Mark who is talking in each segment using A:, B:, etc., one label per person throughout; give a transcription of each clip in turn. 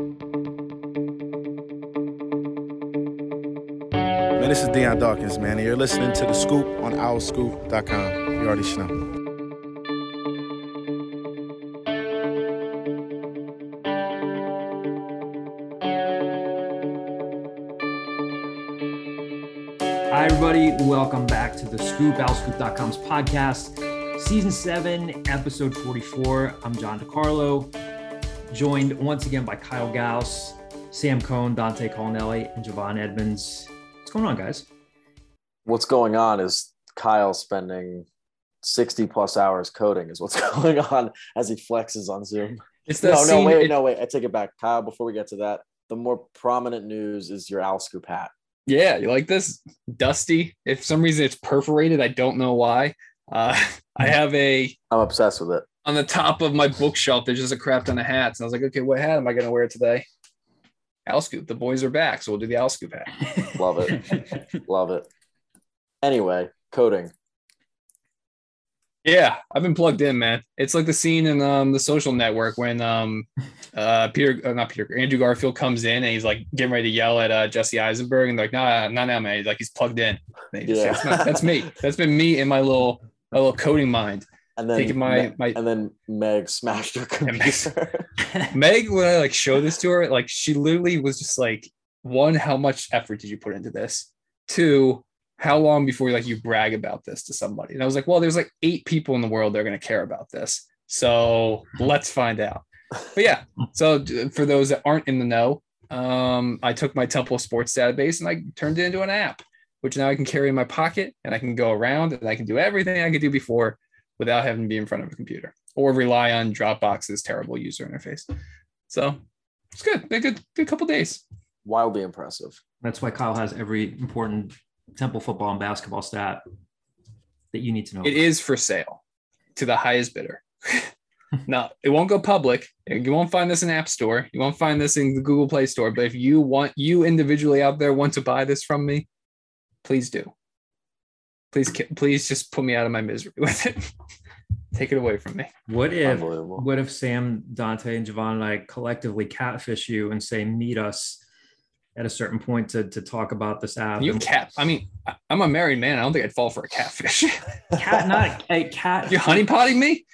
A: Man, this is Dion Dawkins, man, and you're listening to The Scoop on OwlScoop.com. You already know.
B: Hi, everybody. Welcome back to the Scoop, OwlScoop.com's podcast, season seven, episode 44. I'm John DiCarlo, joined once again by Kyle Gauss, Sam Cohn, Dante Colonelli, and Javon Edmonds. What's going on, guys?
C: What's going on is Kyle spending 60 plus hours coding, is what's going on as he flexes on Zoom.
D: It's the
C: No, no, wait,
D: it-
C: no, wait. I take it back. Kyle, before we get to that, the more prominent news is your Owl Scoop hat.
D: Yeah, you like this? Dusty. If for some reason it's perforated, I don't know why. Uh, I have a
C: I'm obsessed with it.
D: On the top of my bookshelf. There's just a crap ton of hats, and I was like, okay, what hat am I going to wear today? Owl Scoop. The boys are back, so we'll do the Owl Scoop hat.
C: Love it. Love it. Anyway, coding.
D: Yeah, I've been plugged in, man. It's like the scene in um the Social Network when um uh Peter, uh, not Peter, Andrew Garfield comes in and he's like getting ready to yell at uh, Jesse Eisenberg, and they're like, nah, not now, man. He's like, he's plugged in. And he just-
C: Yeah.
D: that's, not- that's me. That's been me in my little my little coding mind.
C: And then
D: Taking my-
C: Me-
D: my-
C: and then Meg smashed her computer.
D: Meg, when I like show this to her, like she literally was just like, one, how much effort did you put into this? Two, how long before like you brag about this to somebody? And I was like, well, there's like eight people in the world that are gonna care about this. So let's find out. But yeah, so for those that aren't in the know, um, I took my Temple Sports database and I turned it into an app, which now I can carry in my pocket and I can go around and I can do everything I could do before without having to be in front of a computer or rely on Dropbox's terrible user interface. So it's good. A good, good couple days.
C: Wildly impressive.
B: That's why Kyle has every important Temple football and basketball stat that you need to know.
D: It is for sale to the highest bidder. now it won't go public. You won't find this in App Store. You won't find this in the Google Play Store. But if you want, you individually out there want to buy this from me, please do. Please, ki- please just put me out of my misery with it. Take it away from me.
B: What if what if Sam, Dante, and Javon and I collectively catfish you and say meet us at a certain point to, to talk about this app?
D: You cat. I mean, I- I'm a married man. I don't think I'd fall for a catfish.
B: cat, not a cat.
D: you honeypotting me?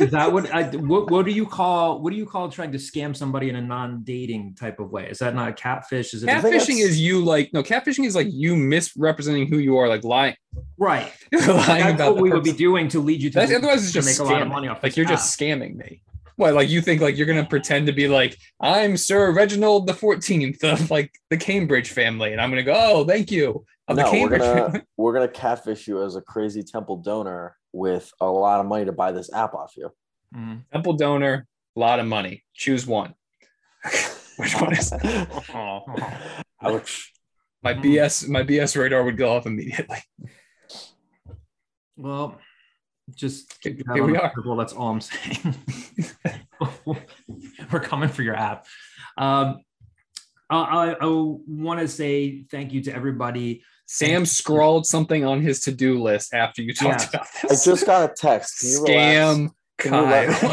B: Is that what uh, I what, what do you call what do you call trying to scam somebody in a non-dating type of way? Is that not a catfish? Is it
D: Catfishing
C: that's-
D: is you like no catfishing is like you misrepresenting who you are, like lying,
B: right?
D: lying
B: That's
D: about
B: what
D: the
B: we would be doing to lead you to,
D: That's, otherwise, it's
B: to
D: just
B: make a lot of
D: scamming.
B: money off.
D: Like
B: this
D: you're just scamming me. What? Like you think like you're gonna pretend to be like I'm Sir Reginald the Fourteenth of like the Cambridge family, and I'm gonna go, oh, thank you of the
C: no, we're gonna
D: family.
C: we're gonna catfish you as a crazy temple donor with a lot of money to buy this app off you.
B: Mhm.
D: Temple donor, a lot of money. Choose one. Which one is it?
C: Ouch.
D: my BS? My BS radar would go off immediately.
B: Well, just keep your
D: Here we are.
B: table, That's all I'm saying. We're coming for your app. Um, I, I, I want to say thank you to everybody.
D: Sam scrawled something on his to-do list after you talked
B: Yeah.
D: about this.
C: I just got a text. Can you
D: Scam
C: Can you let-
D: Kyle.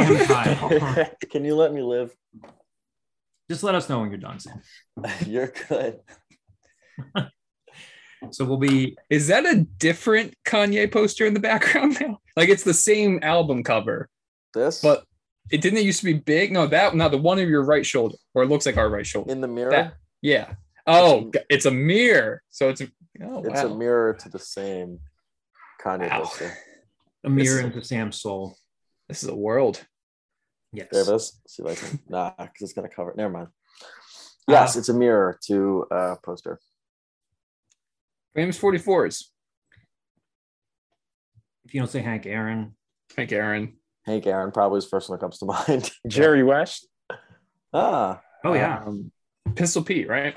B: Scam Kyle.
C: Can you let me live?
B: Just let us know when you're done, Sam.
C: You're good.
B: So we'll be
D: Is that a different Kanye poster in the background now? Like it's the same album cover,
C: This
D: but it didn't it used to be big? No, that not the one of your right shoulder, or it looks like our right shoulder.
C: in the mirror.
D: That- Yeah. Oh,
C: It's a-
D: mirror. So it's a oh,
C: it's a mirror to the same Kanye
D: Wow.
C: poster.
B: a mirror
D: This-
B: into Sam's soul.
D: This is a world.
B: Yes.
C: There it is. See if I can. Nah, because it's gonna cover it. Never mind. Yes,
D: Ah.
C: it's a mirror to a poster.
D: Famous 44s.
B: If you don't say Hank Aaron,
D: Hank Aaron.
C: Hank Aaron probably is the first one that comes to mind.
E: Jerry West.
C: ah,
B: oh yeah,
D: Um, Pistol Pete, right?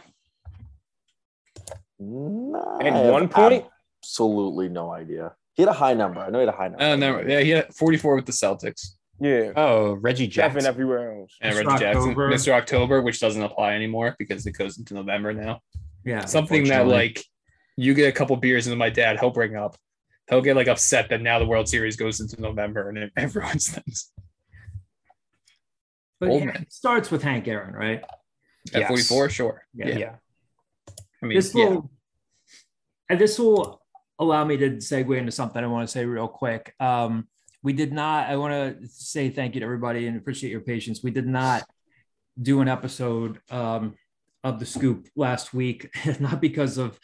C: Nah,
E: At one point?
C: absolutely no idea. He had a high number. I know he had a high number.
D: Oh, no. Yeah, he had 44 with the Celtics.
E: Yeah.
F: Oh, Reggie
E: Jeff
F: Jackson.
E: everywhere else.
D: And
B: Mr.
D: Reggie Jackson.
B: October.
D: Mr. October, which doesn't apply anymore because it goes into November now.
B: yeah.
D: Something that like you get a couple beers into my dad, he'll bring up. He'll get like upset that now the World Series goes into November and it, everyone's things.
B: But
D: Old
B: it
D: man.
B: starts with Hank Aaron, right?
D: At
E: Yes.
D: 44, sure.
B: Yeah.
D: Yeah.
E: Yeah.
D: I mean,
B: this
D: yeah.
B: will and this will allow me to segue into something I want to say real quick. Um, we did not. I want to say thank you to everybody and appreciate your patience. We did not do an episode um, of the scoop last week, not because of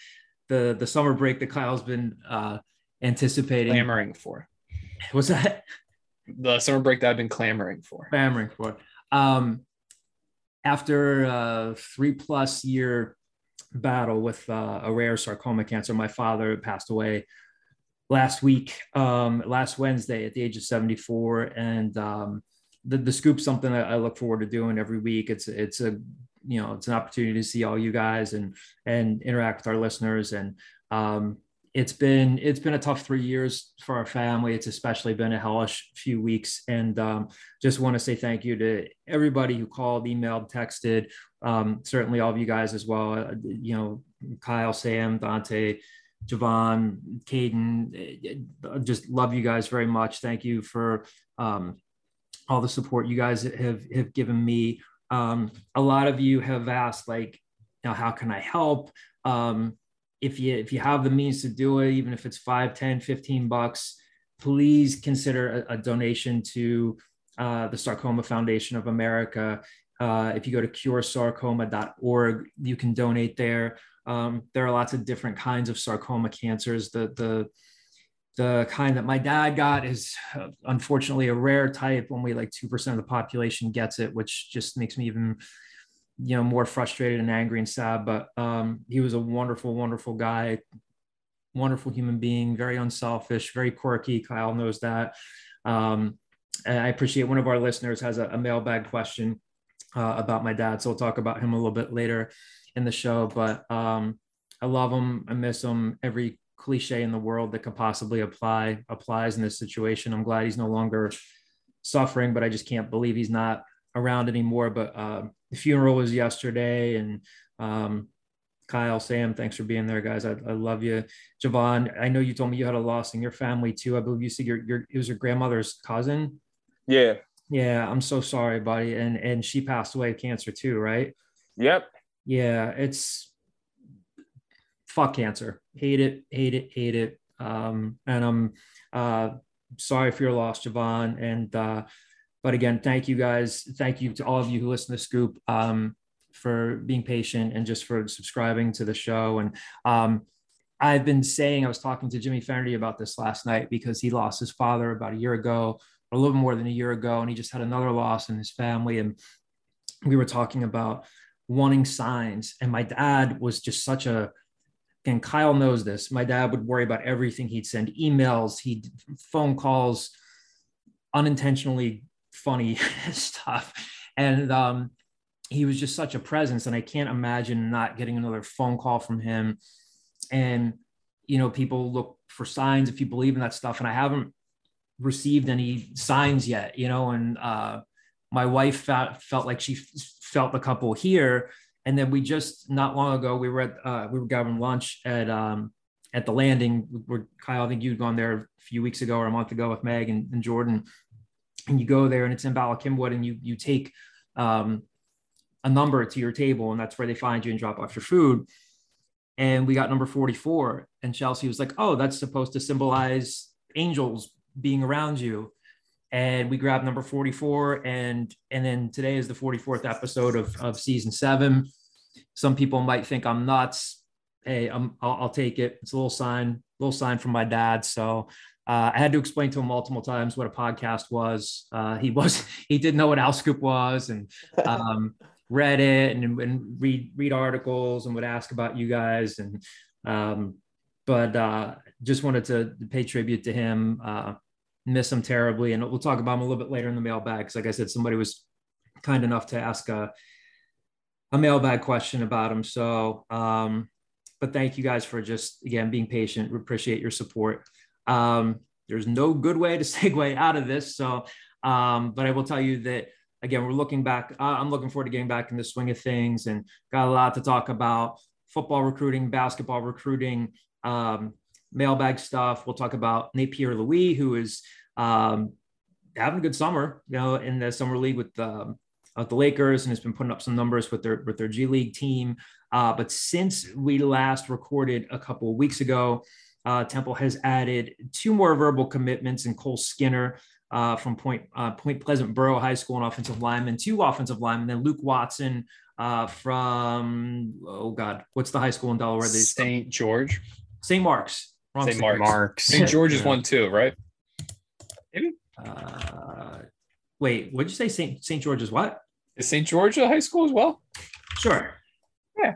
B: the the summer break that Kyle's been uh, anticipating.
D: clamoring for
B: Was that
D: the summer break that I've been clamoring for.
B: clamoring for? Um, after a three plus year battle with uh, a rare sarcoma cancer, my father passed away last week, um, last Wednesday at the age of 74. And um, the, the scoop's something that I look forward to doing every week. It's, it's a, you know, it's an opportunity to see all you guys and, and interact with our listeners. And um, it's been, it's been a tough three years for our family. It's especially been a hellish few weeks. And um, just want to say thank you to everybody who called, emailed, texted, um, certainly all of you guys as well. Uh, you know, Kyle, Sam, Dante, Javon, Caden, uh, just love you guys very much. Thank you for um, all the support you guys have have given me. Um, a lot of you have asked, like, you know, how can I help? Um, if you if you have the means to do it, even if it's 5, 10, 15 bucks, please consider a, a donation to uh, the Sarcoma Foundation of America. Uh, if you go to curesarcoma.org, you can donate there. Um, there are lots of different kinds of sarcoma cancers. The, the, the kind that my dad got is uh, unfortunately a rare type. Only like 2% of the population gets it, which just makes me even, you know, more frustrated and angry and sad. But um, he was a wonderful, wonderful guy, wonderful human being, very unselfish, very quirky. Kyle knows that. Um, and I appreciate one of our listeners has a, a mailbag question uh, about my dad. So we'll talk about him a little bit later in the show. But um, I love him. I miss him. Every cliche in the world that could possibly apply applies in this situation. I'm glad he's no longer suffering, but I just can't believe he's not around anymore. But uh, the funeral was yesterday, and um, Kyle, Sam, thanks for being there, guys. I, I, love you, Javon. I know you told me you had a loss in your family too. I believe you said your your it was your grandmother's cousin.
E: Yeah.
B: Yeah, I'm so sorry, buddy. And and she passed away of cancer too, right?
E: Yep.
B: Yeah, it's fuck cancer. Hate it, hate it, hate it. Um, and I'm uh sorry for your loss, Javon. And uh, but again, thank you guys. Thank you to all of you who listen to Scoop um for being patient and just for subscribing to the show. And um I've been saying I was talking to Jimmy Fennerty about this last night because he lost his father about a year ago a little more than a year ago, and he just had another loss in his family. And we were talking about wanting signs. And my dad was just such a, and Kyle knows this. My dad would worry about everything. He'd send emails, he'd phone calls, unintentionally funny stuff. And um, he was just such a presence. And I can't imagine not getting another phone call from him. And, you know, people look for signs if you believe in that stuff. And I haven't received any signs yet, you know, and uh, my wife felt, felt like she felt a couple here. And then we just not long ago, we were at, uh, we were having lunch at, um, at the landing where Kyle, I think you'd gone there a few weeks ago or a month ago with Meg and, and Jordan. And you go there and it's in Bala Cynwyd and you, you take um, a number to your table and that's where they find you and drop off your food. And we got number 44 and Chelsea was like, oh, that's supposed to symbolize angels being around you. And we grabbed number 44 and and then today is the 44th episode of, of season seven. Some people might think i'm nuts. Hey I'm, I'll, I'll take it. It's a little sign little sign from my dad. So uh, i had to explain to him multiple times what a podcast was. Uh, he was he didn't know what Scoop was and um, read it and, and read read articles and would ask about you guys. And um, but uh, just wanted to pay tribute to him uh, miss him terribly. And we'll talk about him a little bit later in the mailbag. Cause like I said, somebody was kind enough to ask a, a mailbag question about him. So, um, but thank you guys for just, again, being patient. We appreciate your support. Um, there's no good way to segue out of this. So, um, but I will tell you that again, we're looking back. Uh, I'm looking forward to getting back in the swing of things and got a lot to talk about football recruiting, basketball recruiting, um, mailbag stuff. We'll talk about Nate Pierre Louis, who is um, having a good summer, you know, in the summer league with um, of the Lakers and has been putting up some numbers with their with their G League team. Uh, but since we last recorded a couple of weeks ago, uh, Temple has added two more verbal commitments and Cole Skinner uh, from Point uh, Point Pleasant Borough High School, an offensive lineman, two offensive linemen, then Luke Watson uh, from oh god, what's the high school in Delaware?
D: St. George,
B: St. Mark's.
D: St. Mark's.
E: Marks.
D: St. George is
B: Yeah.
D: one too, right?
B: Uh, wait, what'd you say? St. St. George's what?
D: Is St. George a high school as well?
B: Sure. Yeah.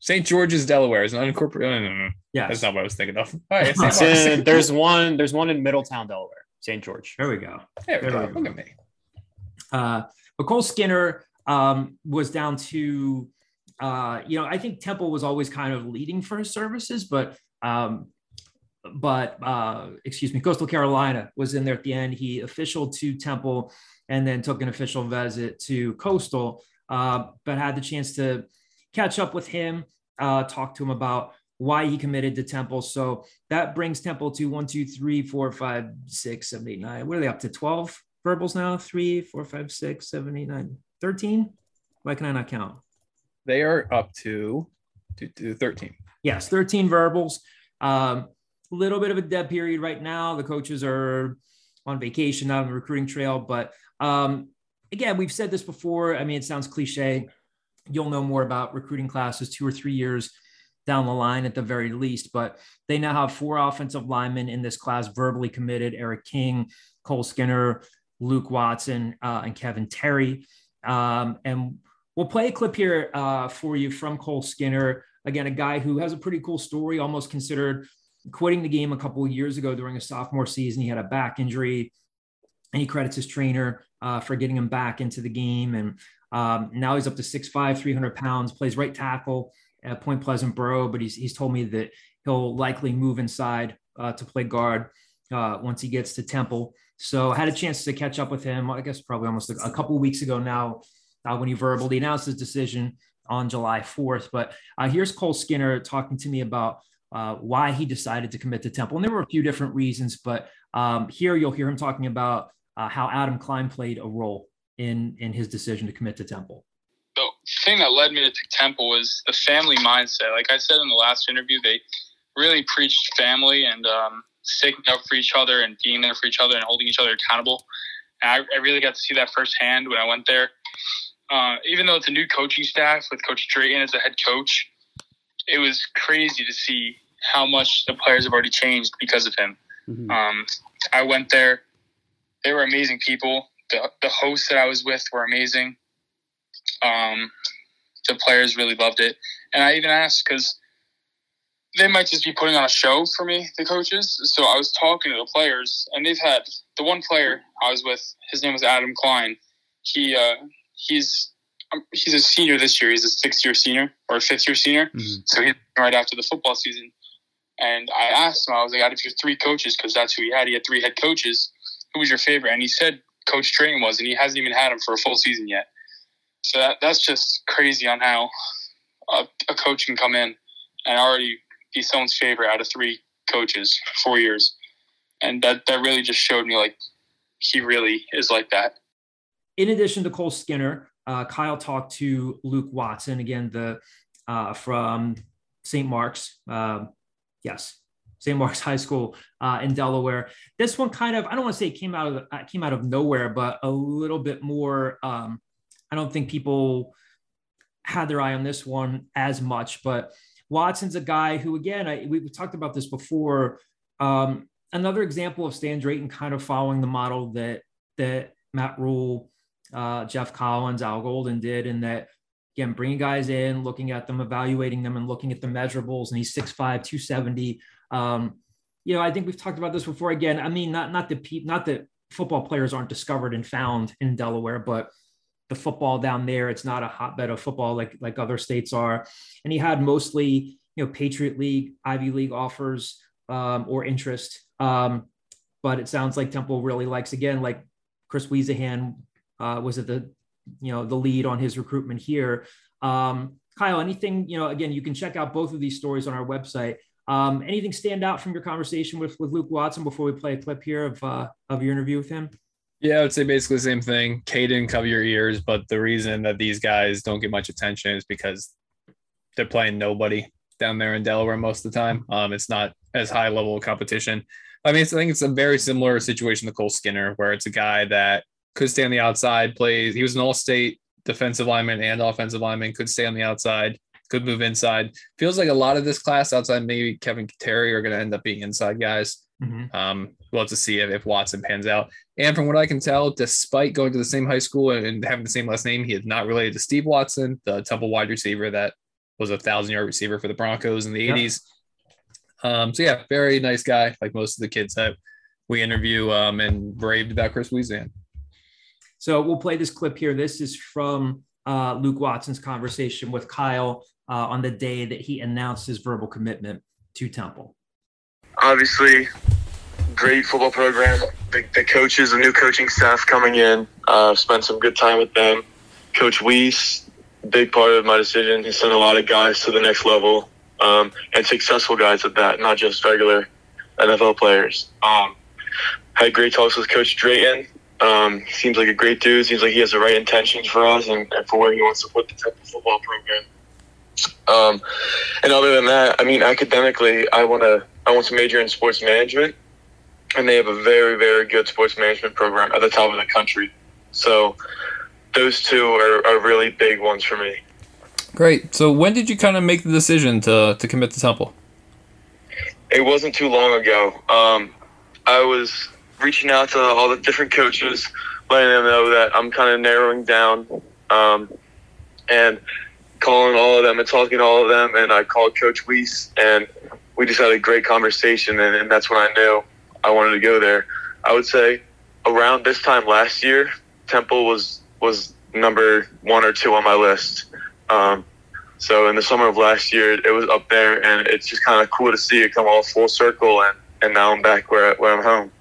D: St. George's, Delaware is an unincorporated. No, no, no, no.
B: Yes.
D: That's not what I was thinking of. All right, St.
E: It's
D: Mark's.
E: in- there's one. There's one in Middletown, Delaware. St. George.
B: There we go.
D: There we
B: there
D: go.
B: we go.
D: Look at me.
B: Uh, but Cole Skinner um, was down to, uh, you know, I think Temple was always kind of leading for his services, but, um, but uh, excuse me, Coastal Carolina was in there at the end. He official to Temple and then took an official visit to Coastal, uh, but had the chance to catch up with him, uh, talk to him about why he committed to Temple. So that brings Temple to one, two, three, four, five, six, seven, eight, nine. What are they up to? 12 verbals now? Three, four, five, six, seven, eight, nine, 13? Why can I not count?
D: They are up to, to, to 13.
B: Yes, 13 verbals. Um, little bit of a dead period right now. The coaches are on vacation, not on the recruiting trail. But um, again, we've said this before. I mean, it sounds cliche. You'll know more about recruiting classes two or three years down the line at the very least. But they now have four offensive linemen in this class verbally committed Eric King, Cole Skinner, Luke Watson, uh, and Kevin Terry. Um, and we'll play a clip here uh, for you from Cole Skinner. Again, a guy who has a pretty cool story, almost considered quitting the game a couple years ago during a sophomore season. He had a back injury, and he credits his trainer uh, for getting him back into the game. And um, now he's up to 6'5, 300 pounds, plays right tackle at Point Pleasant Borough, but he's, he's told me that he'll likely move inside uh, to play guard uh, once he gets to Temple. So I had a chance to catch up with him, I guess probably almost a, couple weeks ago now uh, when he verbally announced his decision on July 4th. But uh, here's Cole Skinner talking to me about uh, why he decided to commit to Temple. And there were a few different reasons, but um, here you'll hear him talking about uh, how Adam Klein played a role in, in his decision to commit to Temple.
F: the thing that led me to Temple was the family mindset. Like I said in the last interview, they really preached family and um, sticking up for each other and being there for each other and holding each other accountable. And I, I really got to see that firsthand when I went there. Uh, even though it's a new coaching staff with Coach Drayton as the head coach, it was crazy to see how much the players have already changed because of him.
E: Mhm.
F: Um, I went there; they were amazing people. The the hosts that I was with were amazing. Um, the players really loved it, and I even asked because they might just be putting on a show for me, the coaches. So I was talking to the players, and they've had the one player I was with. His name was Adam Klein. He uh, he's he's a senior this year. He's a sixth year senior or a fifth year senior.
E: Mhm.
F: So he's right after the football season. And I asked him, I was like, out of your three coaches, because that's who he had. He had three head coaches. Who was your favorite? And he said Coach Drayton was, and he hasn't even had him for a full season yet. So that, that's just crazy on how a, a coach can come in and already be someone's favorite out of three coaches, four years. And that, that really just showed me like he really is like that.
B: in addition to Cole Skinner, uh, Kyle talked to Luke Watson again, the uh, from St. Mark's. Uh, yes, St. Mark's High School uh, in Delaware. This one kind of I don't want to say it came out of came out of nowhere, but a little bit more. Um, I don't think people had their eye on this one as much, but Watson's a guy who, again, I, we, we talked about this before. Um, another example of Stan Drayton kind of following the model that that Matt Rhule, uh, Geoff Collins, Al Golden did, and that again bringing guys in, looking at them, evaluating them, and looking at the measurables. And he's 6'5", 270. Um, you know, I think we've talked about this before. Again, I mean, not not that pe- not that football players aren't discovered and found in Delaware, but the football down there, it's not a hotbed of football like like other states are. And he had mostly, you know, Patriot League, Ivy League offers um, or interest. Um, but it sounds like Temple really likes again, like Chris Wiesehan uh, was the, you know, the lead on his recruitment here. Um, Kyle, anything, you know, again, you can check out both of these stories on our website. Um, anything stand out from your conversation with, with Luke Watson before we play a clip here of, uh, of your interview with him?
D: Yeah, I would say basically the same thing. Caden, cover your ears. But the reason that these guys don't get much attention is because they're playing nobody down there in Delaware most of the time. Um, it's not as high level competition. I mean, I think it's a very similar situation to Cole Skinner, where it's a guy that could stay on the outside, plays. He was an all-state defensive lineman and offensive lineman, could stay on the outside, could move inside. Feels like a lot of this class outside, maybe Kevin Terry, are going to end up being inside guys.
B: Mhm.
D: Um, we'll have to see if, if Watson pans out. And from what I can tell, despite going to the same high school and, and having the same last name, he is not related to Steve Watson, the Temple wide receiver that was a thousand yard receiver for the Broncos in the
B: Yeah.
D: 80s. Um, so yeah, very nice guy, like most of the kids that we interview um, and raved about Chris Wiesehan.
B: So we'll play this clip here. This is from uh, Luke Watson's conversation with Kyle uh, on the day that he announced his verbal commitment to Temple.
G: obviously great football program. The, the coaches, the new coaching staff coming in, uh, spent some good time with them. Coach Weiss, big part of my decision. He sent a lot of guys to the next level, um, and successful guys at that, not just regular NFL players. Um, had great talks with Coach Drayton. Um, seems like a great dude. Seems like he has the right intentions for us and, and for where he wants to put the Temple football program. Um, and other than that, I mean, academically, I want to I want to major in sports management, and they have a very very good sports management program at the top of the country. So those two are, are really big ones for me.
D: Great. So when did you kind of make the decision to to commit to Temple?
G: It wasn't too long ago. Um, I was reaching out to all the different coaches, letting them know that I'm kind of narrowing down, um, and calling all of them and talking to all of them. And I called Coach Weiss, and we just had a great conversation. And, and that's when I knew I wanted to go there. I would say around this time last year, Temple was was number one or two on my list. Um, so in the summer of last year, it was up there, and it's just kind of cool to see it come all full circle, and, and now I'm back where, where I'm home.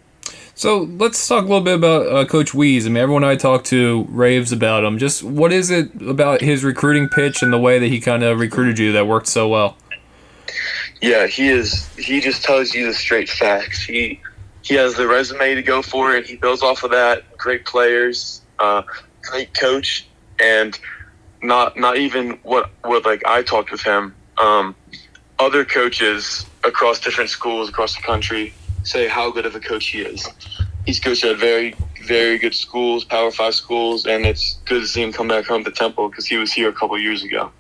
D: So let's talk a little bit about uh, Coach Weeze. I mean, everyone I talk to raves about him. Just what is it about his recruiting pitch and the way that he kind of recruited you that worked so well?
G: Yeah, he is. He just tells you the straight facts. He he has the resume to go for it. He builds off of that. Great players, uh, great coach, and not not even what what like I talked with him. Um, other coaches across different schools across the country say how good of a coach he is. He's coached at very very good schools, Power Five schools, and it's good to see him come back home to Temple because he was here a couple years ago.
B: All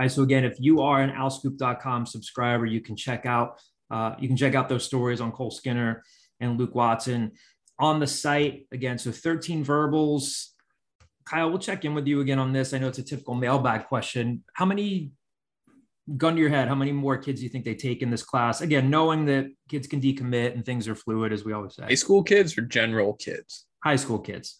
B: right, so again, if you are an owlscoop.com subscriber, you can check out uh, you can check out those stories on Cole Skinner and Luke Watson on the site. Again, so 13 verbals. Kyle, we'll check in with you again on this. I know it's a typical mailbag question. How many gun to your head, how many more kids do you think they take in this class? Again, knowing that kids can decommit and things are fluid, as we always say.
D: High school kids or general kids?
B: High school kids.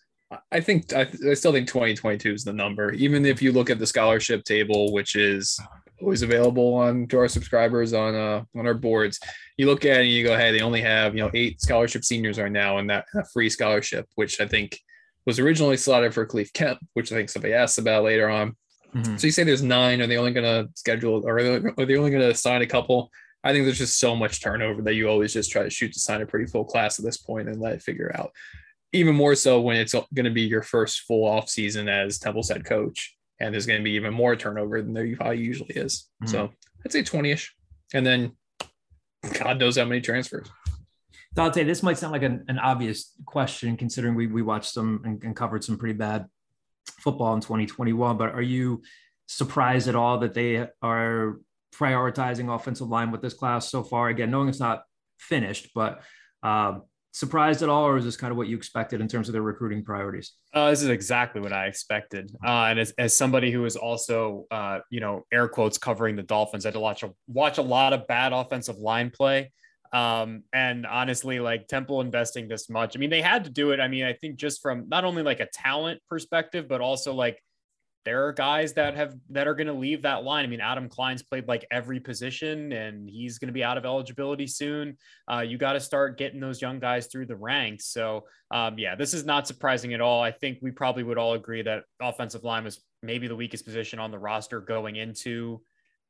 D: I think I, I still think 2022 is the number. Even if you look at the scholarship table, which is always available on to our subscribers on uh on our boards, you look at it and you go, hey, they only have you know eight scholarship seniors right now in that that free scholarship, which I think was originally slotted for Khalif Kemp, which I think somebody asked about later on.
B: Mhm.
D: So you say there's nine. Are they only going to schedule, or are they, only going to sign a couple? I think there's just so much turnover that you always just try to shoot to sign a pretty full class at this point and let it figure out. Even more so when it's going to be your first full off season as Temple's head coach, and there's going to be even more turnover than there probably usually is. So I'd say 20ish, and then God knows how many transfers.
B: Dante, this might sound like an, an obvious question considering we, we watched some and, and covered some pretty bad football in 2021, but are you surprised at all that they are prioritizing offensive line with this class so far? Again, knowing it's not finished, but uh, surprised at all, or is this kind of what you expected in terms of their recruiting priorities?
E: Uh, this is exactly what I expected. Uh, and as, as somebody who is also, uh, you know, air quotes covering the Dolphins, I had to watch a, watch a lot of bad offensive line play. Um, and honestly, like Temple investing this much, I mean, they had to do it. I mean, I think just from not only like a talent perspective, but also like there are guys that have that are going to leave that line. I mean, Adam Klein's played like every position, and he's going to be out of eligibility soon. Uh, you got to start getting those young guys through the ranks. So, um, yeah, this is not surprising at all. I think we probably would all agree that offensive line was maybe the weakest position on the roster going into,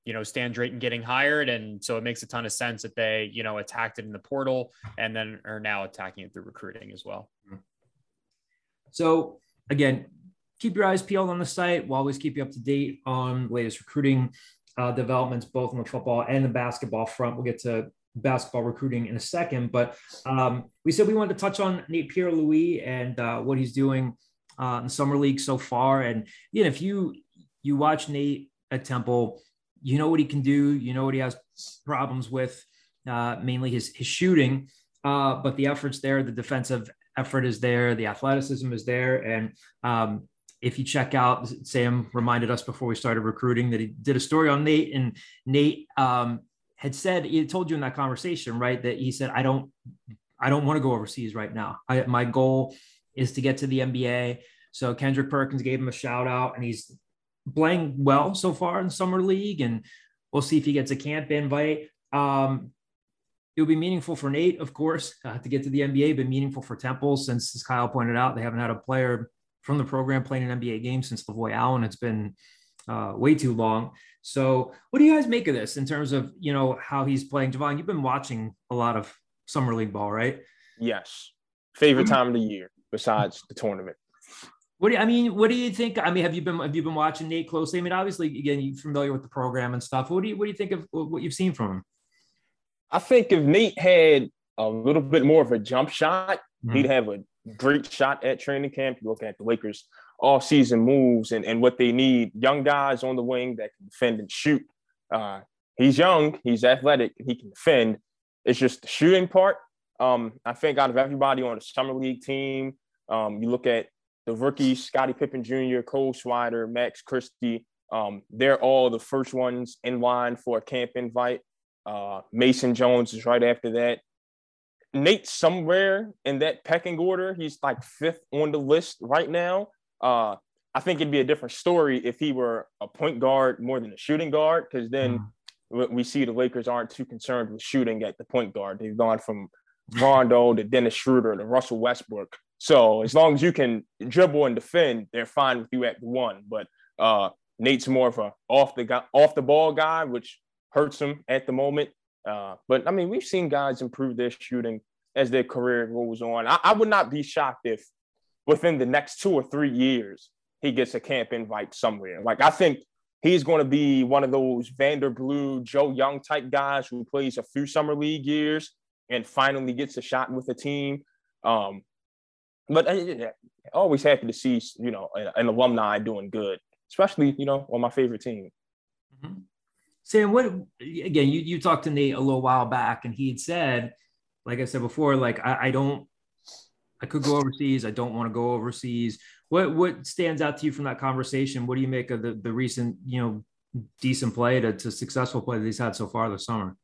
E: you know, Stan Drayton getting hired, and so it makes a ton of sense that they, you know, attacked it in the portal and then are now attacking it through recruiting as well.
B: So again, keep your eyes peeled on the site. We'll always keep you up to date on latest recruiting uh, developments, both on the football and the basketball front. We'll get to basketball recruiting in a second, but um, we said we wanted to touch on Nate Pierre Louis and uh, what he's doing uh, in summer league so far. And you know, if you you watch Nate at Temple, you know what he can do. You know what he has problems with, uh, mainly his his shooting. Uh, but the efforts there, the defensive effort is there, the athleticism is there, and um, if you check out, Sam reminded us before we started recruiting that he did a story on Nate, and Nate um, had said he told you in that conversation, right, that he said, "I don't, I don't want to go overseas right now. I, my goal is to get to the NBA." So Kendrick Perkins gave him a shout out, and he's playing well so far in summer league, and we'll see if he gets a camp invite. Um, it'll be meaningful for Nate, of course, uh, to get to the NBA, but meaningful for Temple since, as Kyle pointed out, they haven't had a player from the program playing an NBA game since Lavoy Allen. It's been uh, way too long. So, what do you guys make of this in terms of you know how he's playing? Javon, you've been watching a lot of summer league ball, right?
H: Yes, favorite time of the year besides the tournament.
B: What do you, I mean? What do you think? I mean, have you been have you been watching Nate closely? I mean, obviously, again, you're familiar with the program and stuff. What do you what do you think of what you've seen from him?
H: I think if Nate had a little bit more of a jump shot, mm-hmm. he'd have a great shot at training camp. You look at the Lakers all season moves and, and what they need young guys on the wing that can defend and shoot. Uh, he's young, he's athletic, he can defend. It's just the shooting part. Um, I think out of everybody on the summer league team, um, you look at the rookies, Scottie Pippen Jr., Cole Swider, Max Christie. Um, they're all the first ones in line for a camp invite. Uh, Mason Jones is right after that. Nate somewhere in that pecking order. He's like fifth on the list right now. Uh, I think it'd be a different story if he were a point guard more than a shooting guard, because then mm. we see the Lakers aren't too concerned with shooting at the point guard. They've gone from Rondo to Dennis Schroeder to Russell Westbrook. So as long as you can dribble and defend, they're fine with you at one. But uh, Nate's more of a off the off the ball guy, which hurts him at the moment. Uh, but I mean, we've seen guys improve their shooting as their career goes on. I, I, would not be shocked if within the next two or three years he gets a camp invite somewhere. Like I think he's going to be one of those Vanderbilt, Joe Young type guys who plays a few summer league years and finally gets a shot with a team. Um, but I, always happy to see you know an, an, alumni doing good, especially you know on my favorite team.
B: Mm-hmm. Sam, what again? You you talked to Nate a little while back, and he had said, like I said before, like I, I don't, I could go overseas. I don't want to go overseas. What what stands out to you from that conversation? What do you make of the the recent you know decent play to, to successful play that he's had so far this summer?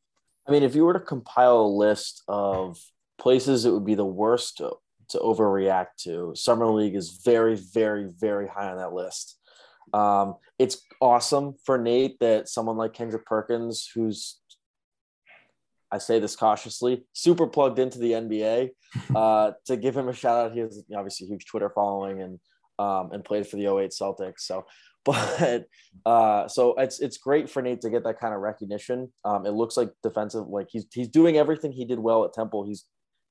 C: I mean, if you were to compile a list of places it would be the worst to, overreact to, Summer League is very, very, very high on that list. Um, it's awesome for Nate that someone like Kendrick Perkins, who's I say this cautiously, super plugged into the NBA, uh, to give him a shout out. He has obviously a huge Twitter following and um, and played for the 08 Celtics. So, but uh, so it's it's great for Nate to get that kind of recognition. Um, it looks like defensive, like he's he's doing everything he did well at Temple. He's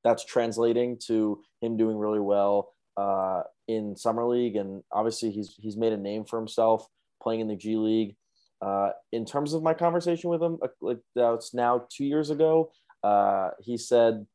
C: that's translating to him doing really well uh, in summer league, and obviously he's he's made a name for himself playing in the G League. Uh, in terms of my conversation with him, uh, like that's now two years ago, uh, he said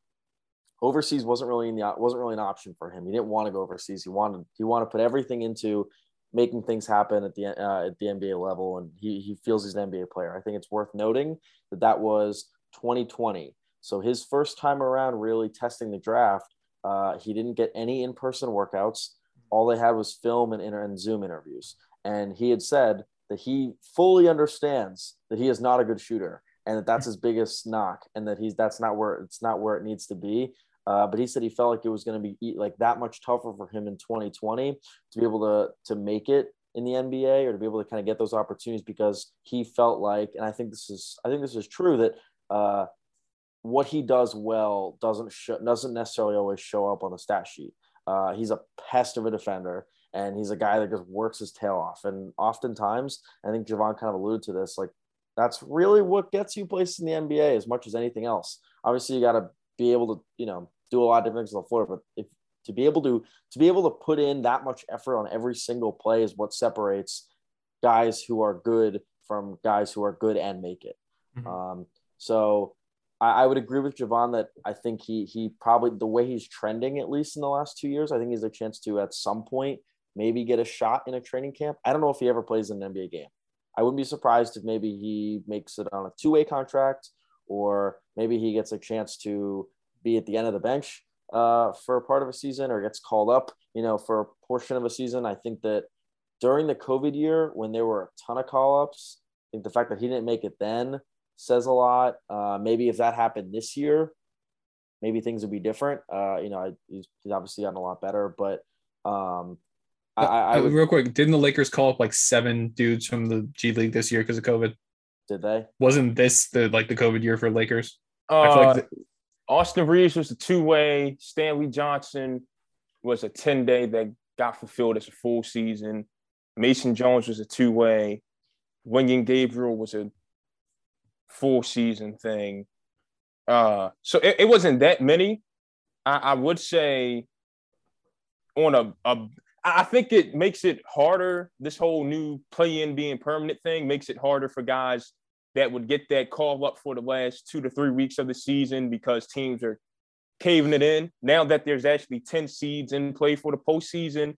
C: overseas wasn't really in the wasn't really an option for him. He didn't want to go overseas. He wanted he wanted to put everything into making things happen at the uh, at the NBA level, and he he feels he's an NBA player. I think it's worth noting that that was 2020. So his first time around really testing the draft, uh, he didn't get any in person workouts. All they had was film and, inter- and Zoom interviews. And he had said that he fully understands that he is not a good shooter and that that's his biggest knock and that he's that's not where it's not where it needs to be. Uh, but he said he felt like it was going to be like that much tougher for him in 2020 to be able to to make it in the NBA or to be able to kind of get those opportunities because he felt like, and I think this is I think this is true that uh, what he does well doesn't show, doesn't necessarily always show up on the stat sheet. Uh, he's a pest of a defender, and he's a guy that just works his tail off. And oftentimes, I think Javon kind of alluded to this, like that's really what gets you placed in the NBA as much as anything else. Obviously, you got to be able to, you know, do a lot of different things on the floor. But if to be able to to be able to put in that much effort on every single play is what separates guys who are good from guys who are good and make it. Mm-hmm. Um, so I, I, would agree with Javon that I think he he probably the way he's trending at least in the last two years, I think he's a chance to at some point maybe get a shot in a training camp. I don't know if he ever plays in an NBA game. I wouldn't be surprised if maybe he makes it on a two way contract or maybe he gets a chance to be at the end of the bench uh, for a part of a season or gets called up, you know, for a portion of a season. I think that during the COVID year, when there were a ton of call ups, I think the fact that he didn't make it then says a lot. Uh, maybe if that happened this year, maybe things would be different. Uh, you know, he's, he's obviously gotten a lot better, but um, I, I
D: would, real quick, didn't the Lakers call up like seven dudes from the G League this year because of COVID?
C: Did they?
D: Wasn't this the like the COVID year for Lakers?
H: Uh, like the- Austin Reaves was a two way. Stanley Johnson was a 10 day that got fulfilled as a full season. Mason Jones was a two way. Wenyen Gabriel was a full season thing. Uh, so it, it wasn't that many. I, I would say on a, a I think it makes it harder. This whole new play in being permanent thing makes it harder for guys that would get that call up for the last two to three weeks of the season because teams are caving it in. Now that there's actually 10 seeds in play for the postseason,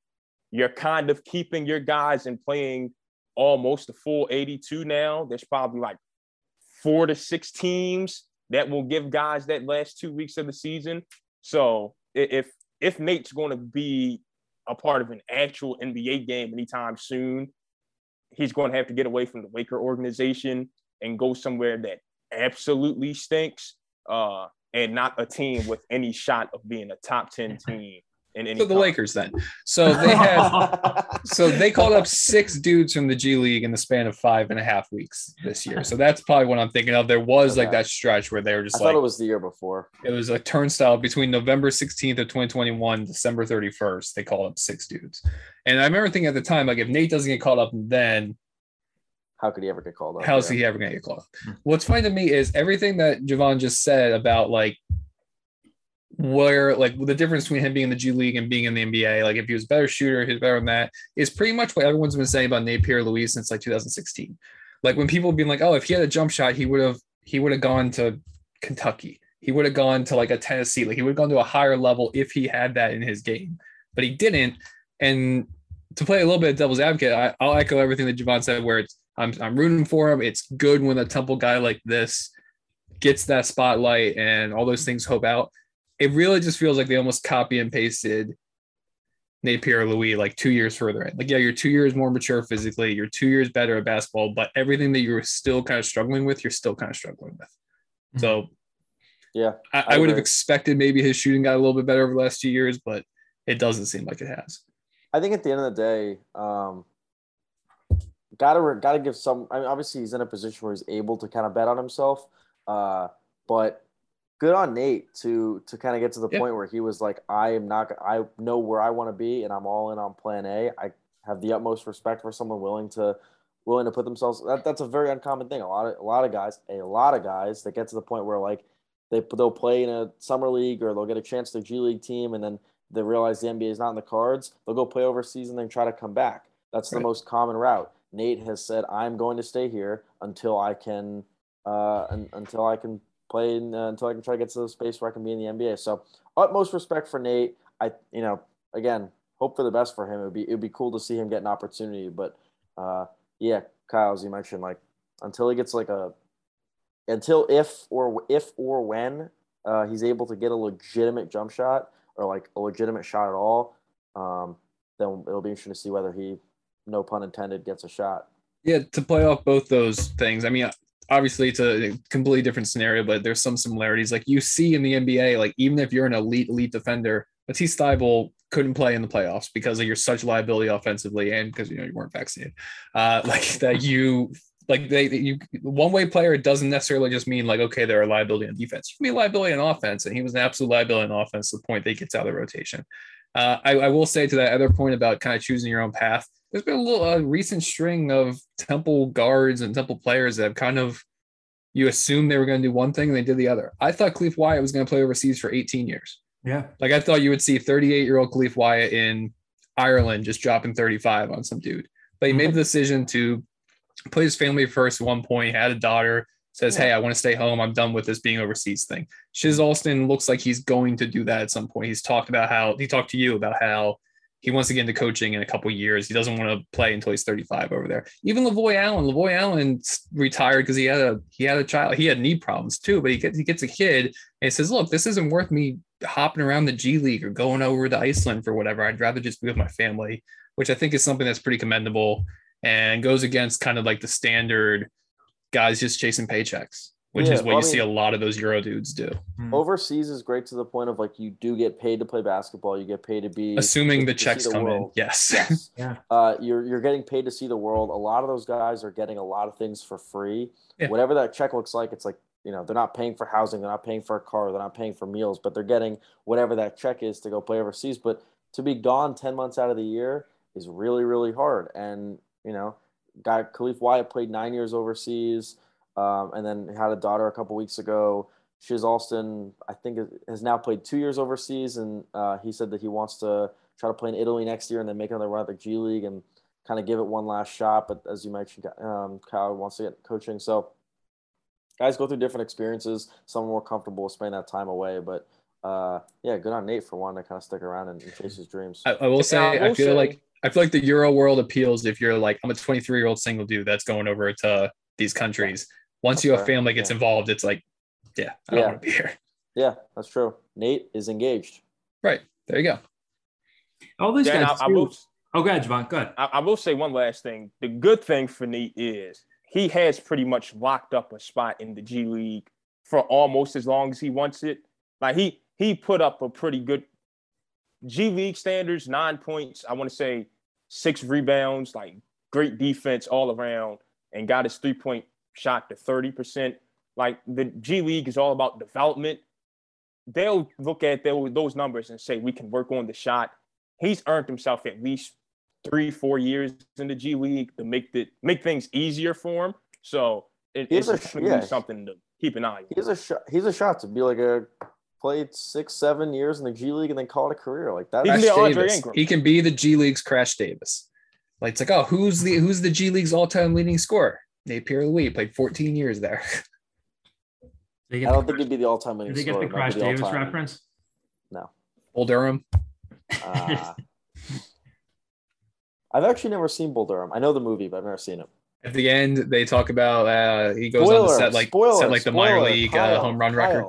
H: you're kind of keeping your guys and playing almost a full 82 now. There's probably like four to six teams that will give guys that last two weeks of the season. So if if Nate's going to be a part of an actual NBA game anytime soon, he's going to have to get away from the Laker organization and go somewhere that absolutely stinks uh, and not a team with any shot of being a top 10 team in any
D: so the Lakers then. So they had so they called up six dudes from the G League in the span of five and a half weeks this year. So that's probably what I'm thinking of. There was okay. like that stretch where they were just
C: I
D: like
C: thought it was the year before.
D: It was a turnstile between November 16th of 2021, December 31st. They called up six dudes. And I remember thinking at the time, like if Nate doesn't get called up then
C: how could he ever get called up?
D: How's yeah. he ever gonna get called up? What's funny to me is everything that Javon just said about like where like the difference between him being in the G League and being in the NBA, like if he was a better shooter, he's better than that, is pretty much what everyone's been saying about Nate Pierre-Louis since like 2016. Like when people have been like, oh, if he had a jump shot, he would have he would have gone to Kentucky. He would have gone to like a Tennessee. Like he would have gone to a higher level if he had that in his game, but he didn't. And to play a little bit of devil's advocate, I, will echo everything that Javon said, where it's I'm I'm rooting for him. It's good when a Temple guy like this gets that spotlight and all those things hope out it really just feels like they almost copy and pasted Napier Pierre-Louis like two years further in. Like, yeah, you're two years more mature physically, you're two years better at basketball, but everything that you're still kind of struggling with, you're still kind of struggling with. Mm-hmm. So,
C: yeah,
D: I, I, I would have expected maybe his shooting got a little bit better over the last two years, but it doesn't seem like it has.
C: I think at the end of the day, um, gotta gotta give some. I mean, obviously, he's in a position where he's able to kind of bet on himself, uh, but good on Nate to to kind of get to the point where he was like, I am not. I know where I want to be, and I'm all in on Plan A. I have the utmost respect for someone willing to willing to put themselves. That, that's a very uncommon thing. A lot of a lot of guys, a lot of guys that get to the point where like they they'll play in a summer league or they'll get a chance to G League team, and then they realize the NBA is not in the cards. They'll go play overseas and then try to come back. That's right. the most common route. Nate has said, "I'm going to stay here until I can, uh, until I can playing uh, until I can try to get to the space where I can be in the NBA. So utmost respect for Nate. I you know again hope for the best for him. It would be it would be cool to see him get an opportunity. But uh, yeah, Kyle, as you mentioned, like until he gets like a until if or if or when uh, he's able to get a legitimate jump shot or like a legitimate shot at all, um, then it'll be interesting to see whether he, no pun intended, gets a shot.
D: Yeah, to play off both those things. I mean, obviously it's a completely different scenario, but there's some similarities. Like you see in the NBA, like even if you're an elite, elite defender, Matisse Thybulle couldn't play in the playoffs because of your such liability offensively and because you know you weren't vaccinated. Uh, like that you like they you one way player doesn't necessarily just mean like okay they're a liability on defense. You can be a liability on offense, and he was an absolute liability on offense to the point that he gets out of the rotation. Uh, I, I, will say to that other point about kind of choosing your own path there's been a little a recent string of Temple guards and Temple players that have kind of you assume they were going to do one thing and they did the other. I thought Khalif Wyatt was going to play overseas for 18 years.
B: Yeah.
D: Like I thought you would see 38 year old Khalif Wyatt in Ireland just dropping 35 on some dude, but he made the decision to put his family first. At one point, he had a daughter. Says, "Hey, I want to stay home. I'm done with this being overseas thing." Shizz Alston looks like he's going to do that at some point. He's talked about how he talked to you about how he wants to get into coaching in a couple years. He doesn't want to play until he's 35 over there. Even Lavoy Allen, Lavoy Allen retired because he had a he had a child. He had knee problems too, but he gets he gets a kid and he says, "Look, this isn't worth me hopping around the G League or going over to Iceland for whatever. I'd rather just be with my family," which I think is something that's pretty commendable and goes against kind of like the standard guys just chasing paychecks, which
C: Yeah,
D: is what
C: well,
D: you
C: I
D: see a lot of those Euro dudes do.
C: Overseas is great to the point of like you do get paid to play basketball. You get paid to be
D: Assuming
C: to-
D: the
C: to
D: checks
C: the
D: come in. Yes.
C: Yes.
B: Yeah.
C: Uh, you're you're getting paid to see the world. A lot of those guys are getting a lot of things for free.
D: Yeah.
C: Whatever that check looks like, it's like you know they're not paying for housing, they're not paying for a car, they're not paying for meals, but they're getting whatever that check is to go play overseas. But to be gone ten months out of the year is really really hard. And you know, guy Khalif Wyatt played nine years overseas, um, and then had a daughter a couple weeks ago. Shizz Alston, I think, is- has now played two years overseas, and uh, he said that he wants to try to play in Italy next year and then make another run at the G League and kind of give it one last shot. But as you mentioned, um, Kyle wants to get coaching. So guys go through different experiences. Some are more comfortable spending that time away. But uh, yeah, good on Nate for wanting to kind of stick around and, and chase his dreams.
D: I, I will say,
H: I
D: I,
H: will
D: feel
H: say-
D: like I feel like the Euro world appeals if you're like I'm a 23 year old single dude that's going over to these countries. Once
C: That's
D: you have family gets
C: Yeah.
D: involved, it's like, yeah, I don't
C: Yeah.
D: want to be here.
C: yeah, that's true. Nate is engaged.
D: Right there, you go.
B: All these
H: Dan,
B: guys.
H: I, I will
B: oh, go ahead, Javon. Go ahead.
H: I, I will say one last thing. The good thing for Nate is he has pretty much locked up a spot in the G League for almost as long as he wants it. Like he he put up a pretty good G League standards, nine points. I want to say six rebounds, like great defense all around, and got his three point shot to thirty percent. Like the G League is all about development. They'll look at tho- those numbers and say we can work on the shot. He's earned himself at least three, four years in the G League to make the make things easier for him. So it, it's
C: a- yeah.
H: something to keep an eye on.
C: He's a shot. He's a shot to be like a played six, seven years in the G League and then call it a career like that.
H: He can
D: Crash
H: be Andre
D: Davis.
H: Ingram.
D: He can be the G League's Crash Davis. Like it's like, oh, who's the who's the G League's all time leading scorer? Nate Pierre Louis played 14 years there.
B: They
C: I don't
B: the,
C: think he'd be the all-time
B: did
C: leading
B: they get
C: scorer.
B: the
C: might
B: Crash
C: the
B: Davis
C: all-time.
B: reference? No.
D: Bull Durham.
C: Uh, I've actually never seen Bull Durham. I know the movie, but I've never seen it.
D: At the end, they talk about uh, he goes on
C: Spoiler,
D: to set like
C: spoiler,
D: set like the minor league
C: Kyle,
D: uh, home run record.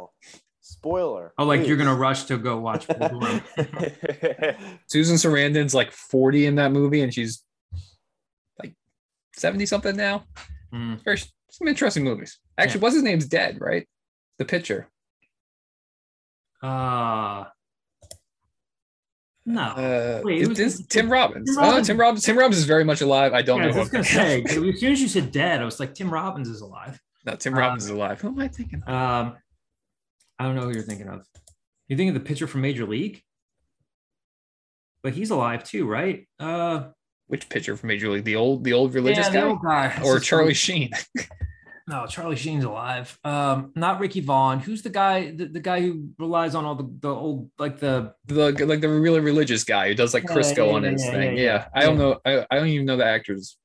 C: Spoiler.
B: Oh, like you're gonna rush to go watch. Bull Durham.
D: Susan Sarandon's like 40 in that movie, and she's like 70 something now.
B: Mm.
D: Very some interesting movies. Actually, what's his name's dead, right? The pitcher.
B: Uh no.
D: Uh,
B: Wait,
D: this Tim Robbins.
B: Tim
D: Oh,
B: Robbins.
D: Tim Robbins. Tim Robbins is very much alive. I don't
B: Yeah, I
D: know
B: was gonna say. As soon as you said dead, I was like, Tim Robbins is alive.
D: no, Tim Robbins is alive. Who am I thinking? of?
B: Um, I don't know who you're thinking of. You thinking of the pitcher from Major League? But he's alive too, right? Uh,
D: Which pitcher from Major League? The old, the old religious
B: yeah,
D: guy,
B: old guy.
D: or Charlie
B: just-
D: Sheen?
B: No, Charlie Sheen's alive. Um, not Ricky Vaughn. Who's the guy? The, the guy who relies on all the the old like the
D: the like the really religious guy who does like Crisco
B: yeah,
D: on
B: yeah,
D: his
B: yeah,
D: thing.
B: yeah.
D: I don't know. I, I don't even know the actor's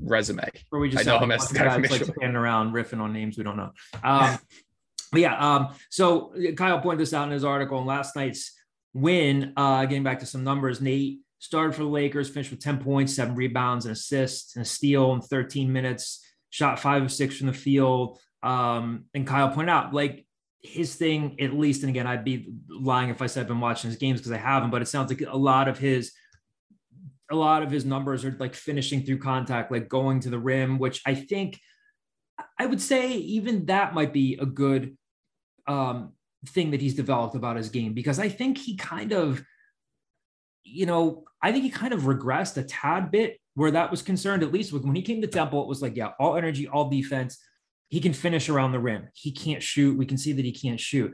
D: resume.
B: where we just
D: I know him as the guy from
B: like standing around riffing on names we don't know. Um, but yeah, um, so Kyle pointed this out in his article. And last night's win, uh, getting back to some numbers, Nate started for the Lakers, finished with 10 points, seven rebounds, and assists, and a steal in 13 minutes, shot five of six from the field. Um, and Kyle pointed out, like, his thing, at least, and again, I'd be lying if I said I've been watching his games because I haven't, but it sounds like a lot of his a lot of his numbers are like finishing through contact, like going to the rim, which I think I would say even that might be a good um, thing that he's developed about his game because I think he kind of, you know, I think he kind of regressed a tad bit where that was concerned. At least when he came to Temple, it was like, yeah, all energy, all defense. He can finish around the rim. He can't shoot. We can see that he can't shoot.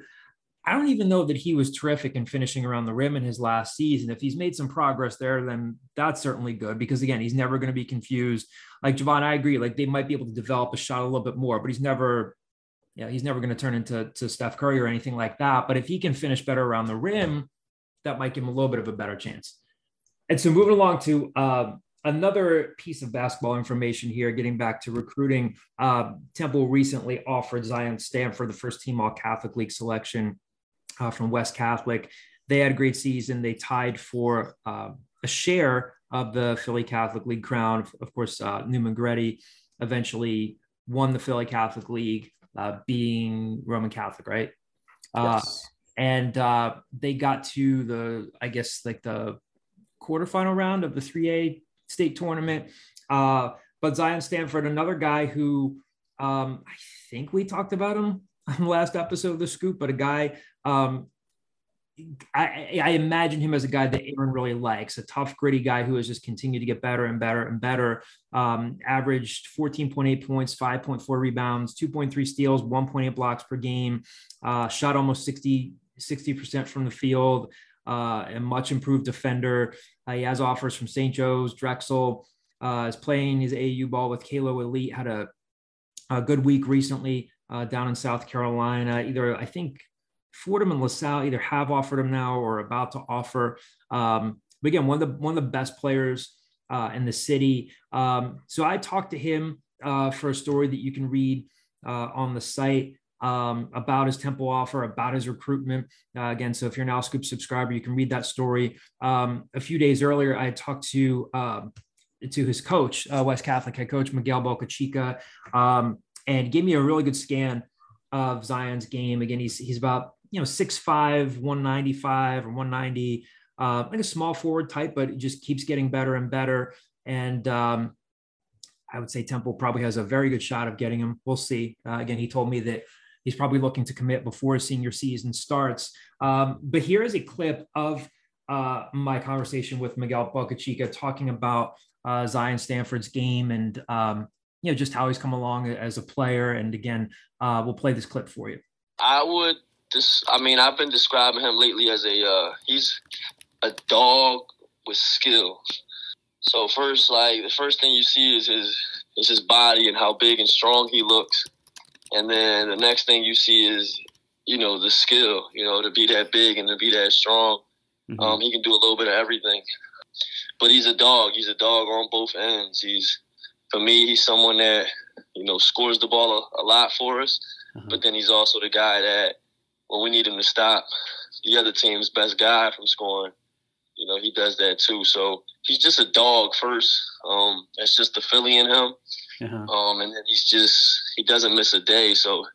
B: I don't even know that he was terrific in finishing around the rim in his last season. If he's made some progress there, then that's certainly good because again, he's never going to be confused. Like Javon, I agree. Like they might be able to develop a shot a little bit more, but he's never yeah, he's never going to turn into to Steph Curry or anything like that. But if he can finish better around the rim, that might give him a little bit of a better chance. And so moving along to uh, another piece of basketball information here, getting back to recruiting. Uh, Temple recently offered Zion Stanford the first team All Catholic League selection uh, from West Catholic. They had a great season. They tied for uh, a share of the Philly Catholic League crown. Of course, uh, Neumann Goretti eventually won the Philly Catholic League, uh, being Roman Catholic, right? Yes. And uh, they got to the, I guess, like the quarterfinal round of the 3A state tournament. Uh, but Zion Stanford, another guy who um, I think we talked about him on the last episode of the Scoop, but a guy um, I, I, imagine him as a guy that Aaron really likes, a tough, gritty guy who has just continued to get better and better and better. Um, averaged 14.8 points, 5.4 rebounds, 2.3 steals, 1.8 blocks per game. Uh, shot almost 60 60% from the field. Uh, a much improved defender. Uh, he has offers from St. Joe's, Drexel. Uh, is playing his AU ball with Kalo Elite. Had a, a good week recently uh, down in South Carolina. Either I think Fordham and LaSalle either have offered him now or about to offer. Um, but again, one of the one of the best players uh, in the city. Um, so I talked to him uh, for a story that you can read uh, on the site um, about his Temple offer, about his recruitment. Uh, again, so if you're an Owl Scoop subscriber, you can read that story. Um, a few days earlier, I talked to um, to his coach, uh, West Catholic head coach Miguel Bocachica, um, and gave me a really good scan of Zion's game. Again, he's he's about you know, 6'5, 195 or 190, uh, like a small forward type, but it just keeps getting better and better. And um, I would say Temple probably has a very good shot of getting him. We'll see. Uh, again, he told me that he's probably looking to commit before his senior season starts. Um, but here is a clip of uh, my conversation with Miguel Bocachica talking about uh, Zion Stanford's game and um, you know just how he's come along as a player. And again, uh, we'll play this clip for you.
I: I would this I mean I've been describing him lately as a uh, he's a dog with skill. So first like the first thing you see is his is his body and how big and strong he looks. And then the next thing you see is, you know, the skill, you know, to be that big and to be that strong. Mm-hmm. Um, he can do a little bit of everything. But he's a dog. He's a dog on both ends. He's for me, he's someone that, you know, scores the ball a, a lot for us. Mm-hmm. But then he's also the guy that when we need him to stop the other team's best guy from scoring, you know, he does that too. So he's just a dog first. Um, that's just the Philly in him. Uh-huh. Um, and then he's just he doesn't miss a day. So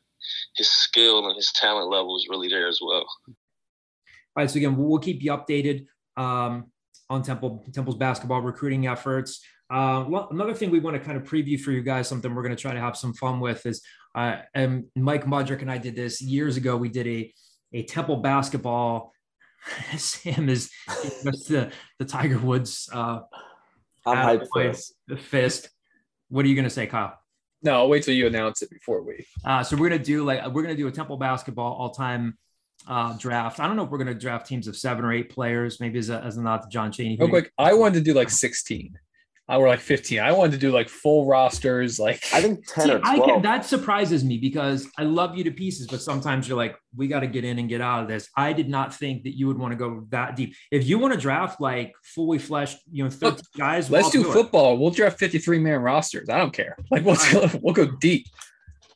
I: his skill and his talent level is really there as well.
B: All right. So again, we'll keep you updated um, on Temple Temple's basketball recruiting efforts. Uh, well, another thing we want to kind of preview for you guys, something we're going to try to have some fun with is uh, and Mike Mudrick and I did this years ago. We did a a Temple basketball. Sam is the the Tiger Woods. Uh,
C: I'm hyped for
B: the fist. What are you gonna say, Kyle?
D: No, I'll wait till you announce it before we.
B: Uh, so we're gonna do like we're gonna do a Temple basketball all time uh, draft. I don't know if we're gonna draft teams of seven or eight players, maybe as a, as a nod to John Chaney.
D: Real quick, I wanted to do like sixteen. I were like 15. I wanted to do like full rosters. Like
C: I think 10 See, or 12.
B: Can, that surprises me because I love you to pieces, but sometimes you're like, we got to get in and get out of this. I did not think that you would want to go that deep. If you want to draft like fully fleshed, you know, 13 Look, guys,
D: let's do, do football. We'll draft 53 man rosters. I don't care. Like we'll, right. we'll go deep.